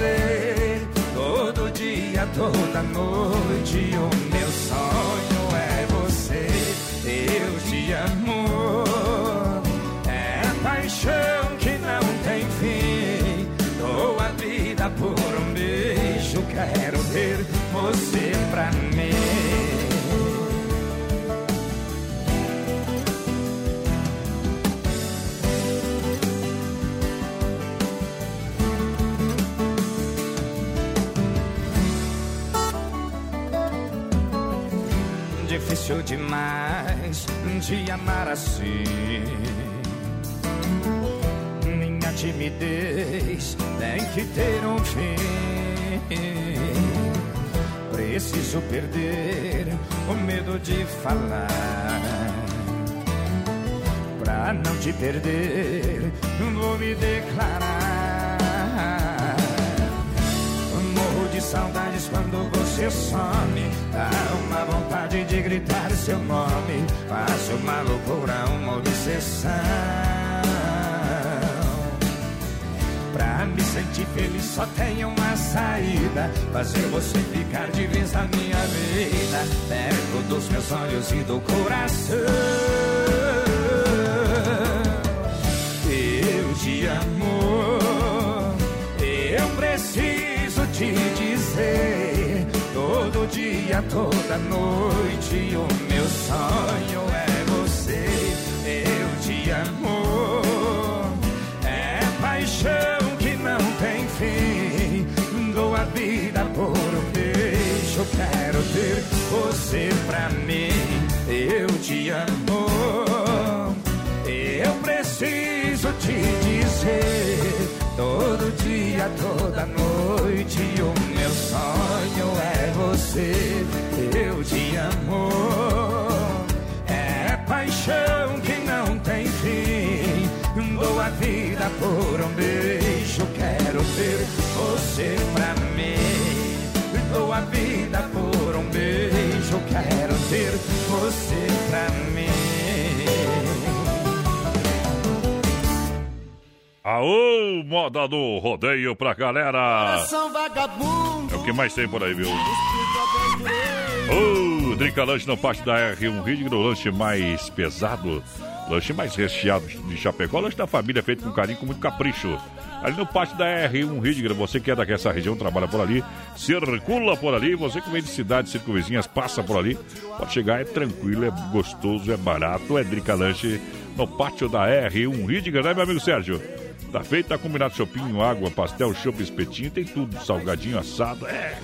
Speaker 17: dizer Todo dia, toda noite O meu sonho é você Eu te amo é paixão que não tem fim. Dou a vida por um beijo, quero ter você pra mim. Demais te amar assim. Minha timidez tem que ter um fim. Preciso perder o medo de falar. Pra não te perder, vou me declarar. Saudades quando você some. Dá uma vontade de gritar seu nome. Faço uma loucura, uma obsessão. Pra me sentir feliz só tem uma saída Fazer você ficar de vez na minha vida Perto dos meus olhos e do coração Eu te amo Eu preciso te dizer dia, toda noite O meu sonho é você Eu te amo é paixão que não tem fim. Dou a vida por um beijo. Quero ter você pra mim. Eu te amo. Eu preciso te dizer. Todo dia, toda noite. O meu sonho é você. Eu te amo. É paixão que não tem fim. Dou a vida por um beijo, quero ter você pra mim. Dou a vida por um beijo, quero ter você
Speaker 3: Aô, moda do rodeio pra galera. É o que mais tem por aí, viu? Ô, Drica Lanche no pátio da R1 Rio o lanche mais pesado, lanche mais recheado de Chapecó, lanche da família feito com carinho, com muito capricho. Ali no pátio da R1 Rio você que é dessa região, trabalha por ali, circula por ali, você que vem de cidades circunvizinhas, passa por ali, pode chegar, é tranquilo, é gostoso, é barato, é Drica Lanche no pátio da R1 Rio né, meu amigo Sérgio? Tá feito, tá combinado chopinho, água, pastel, chopp, espetinho, tem tudo, salgadinho, assado, é...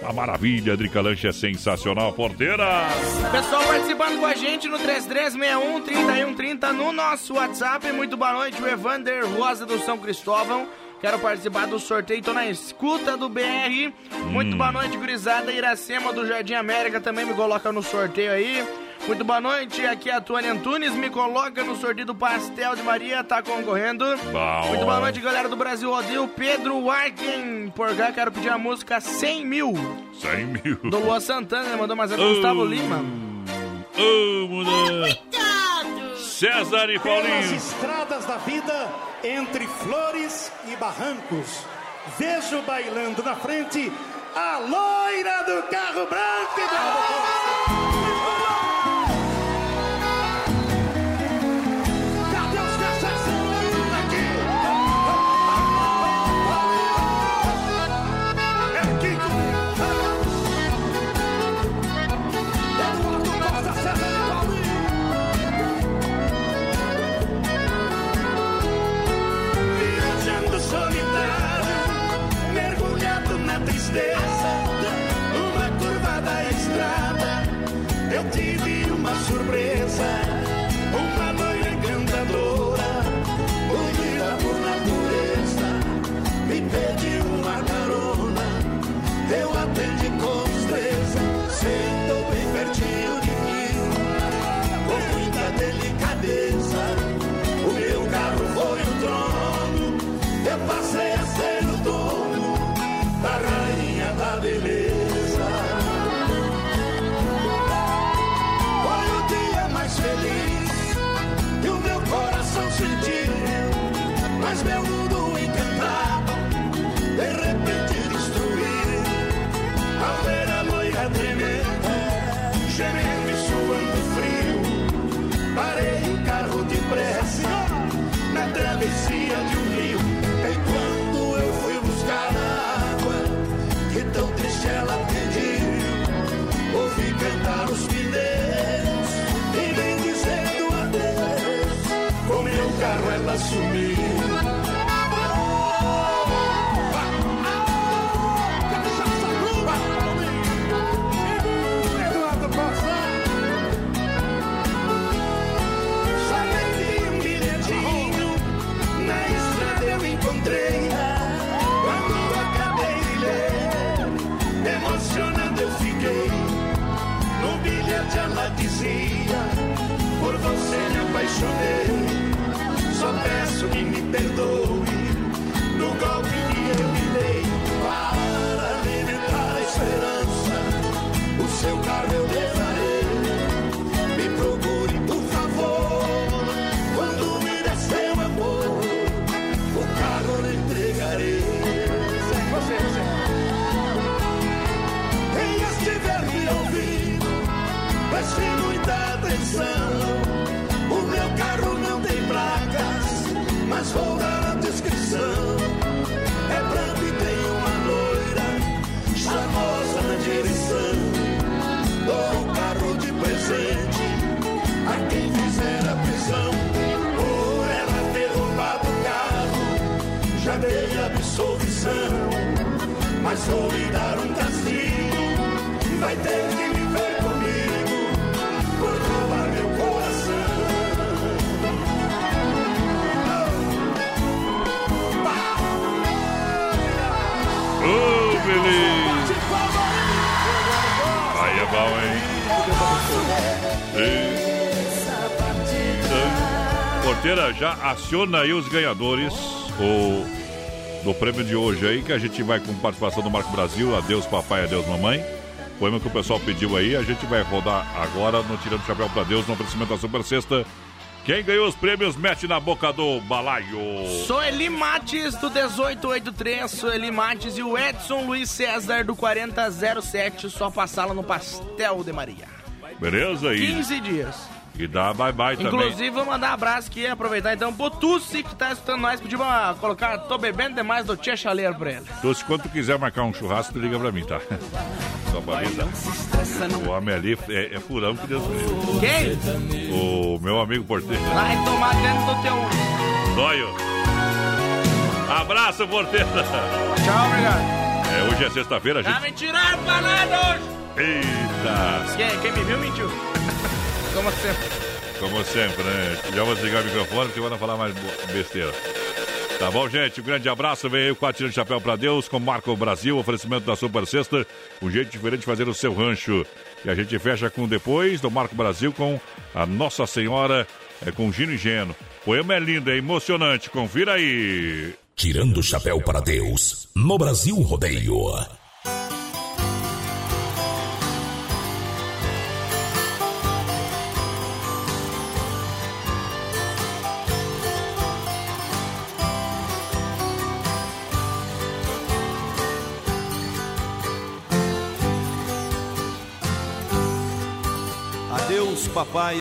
Speaker 3: Uma maravilha, Drica Lanche é sensacional, porteira!
Speaker 7: Pessoal participando com a gente no 3361-3130 no nosso WhatsApp. Muito boa noite, o Evander Rosa do São Cristóvão. Quero participar do sorteio, tô na escuta do BR. Muito boa noite, gurizada. Iracema do Jardim América também me coloca no sorteio aí. Muito boa noite, aqui é a Tuane Antunes, me coloca no sorteio do Pastel de Maria, tá concorrendo.
Speaker 3: Bom.
Speaker 7: Muito boa noite, galera do Brasil Rodeio. Pedro Warken, por cá, quero pedir a música 100 mil.
Speaker 3: 100 mil.
Speaker 7: Do Lua Santana, mandou mais é do
Speaker 3: Oh.
Speaker 7: Gustavo Lima.
Speaker 3: Ô, mulher! César e
Speaker 30: Pelas
Speaker 3: Paulinho.
Speaker 30: estradas da vida, entre flores e barrancos, vejo bailando na frente a loira do carro branco e do
Speaker 12: ela sumiu. Já
Speaker 3: aciona aí os ganhadores o, do prêmio de hoje aí, que a gente vai com participação do Marco Brasil, Adeus Papai, Adeus Mamãe. Poema que o pessoal pediu aí, a gente vai rodar agora no Tirando o Chapéu pra Deus, no oferecimento da Super Sexta. Quem ganhou os prêmios, mete na boca do balaio.
Speaker 7: Soeli Mates do 1883, Soeli Mates e o Edson Luiz César do 4007, só passá-la no Pastel de Maria.
Speaker 3: Beleza aí?
Speaker 7: 15 dias.
Speaker 3: E dá bye-bye também.
Speaker 7: Inclusive, vou mandar um abraço aqui, aproveitar então pro Tussi que tá escutando nós, pediu pra colocar Tô Bebendo Demais do Tia Chaleiro pra ele.
Speaker 3: Se quando tu quiser marcar um churrasco, tu liga pra mim, tá? Só pra avisar. O homem ali é, é furão que Deus me.
Speaker 7: Quem?
Speaker 3: O meu amigo porteiro.
Speaker 7: Vai tomar dentro do teu...
Speaker 3: Dóio. Abraço, porteira.
Speaker 7: Tchau, obrigado.
Speaker 3: É, hoje é sexta-feira,
Speaker 7: Já
Speaker 3: gente.
Speaker 7: me tiraram pra nada hoje.
Speaker 3: Eita.
Speaker 7: Quem, quem me viu, mentiu. Como sempre.
Speaker 3: Como sempre, né? Já vou desligar o microfone porque vai não falar mais besteira. Tá bom, gente? Um grande abraço. Vem aí o Quatro de Chapéu pra Deus com Marco Brasil, oferecimento da Super Sexta. Um jeito diferente de fazer o seu rancho. E a gente fecha com depois do Marco Brasil com a Nossa Senhora, é, com Gino e Geno. Poema é lindo, é emocionante. Confira aí.
Speaker 4: Tirando o chapéu para Deus, no Brasil Rodeio.
Speaker 26: Papai.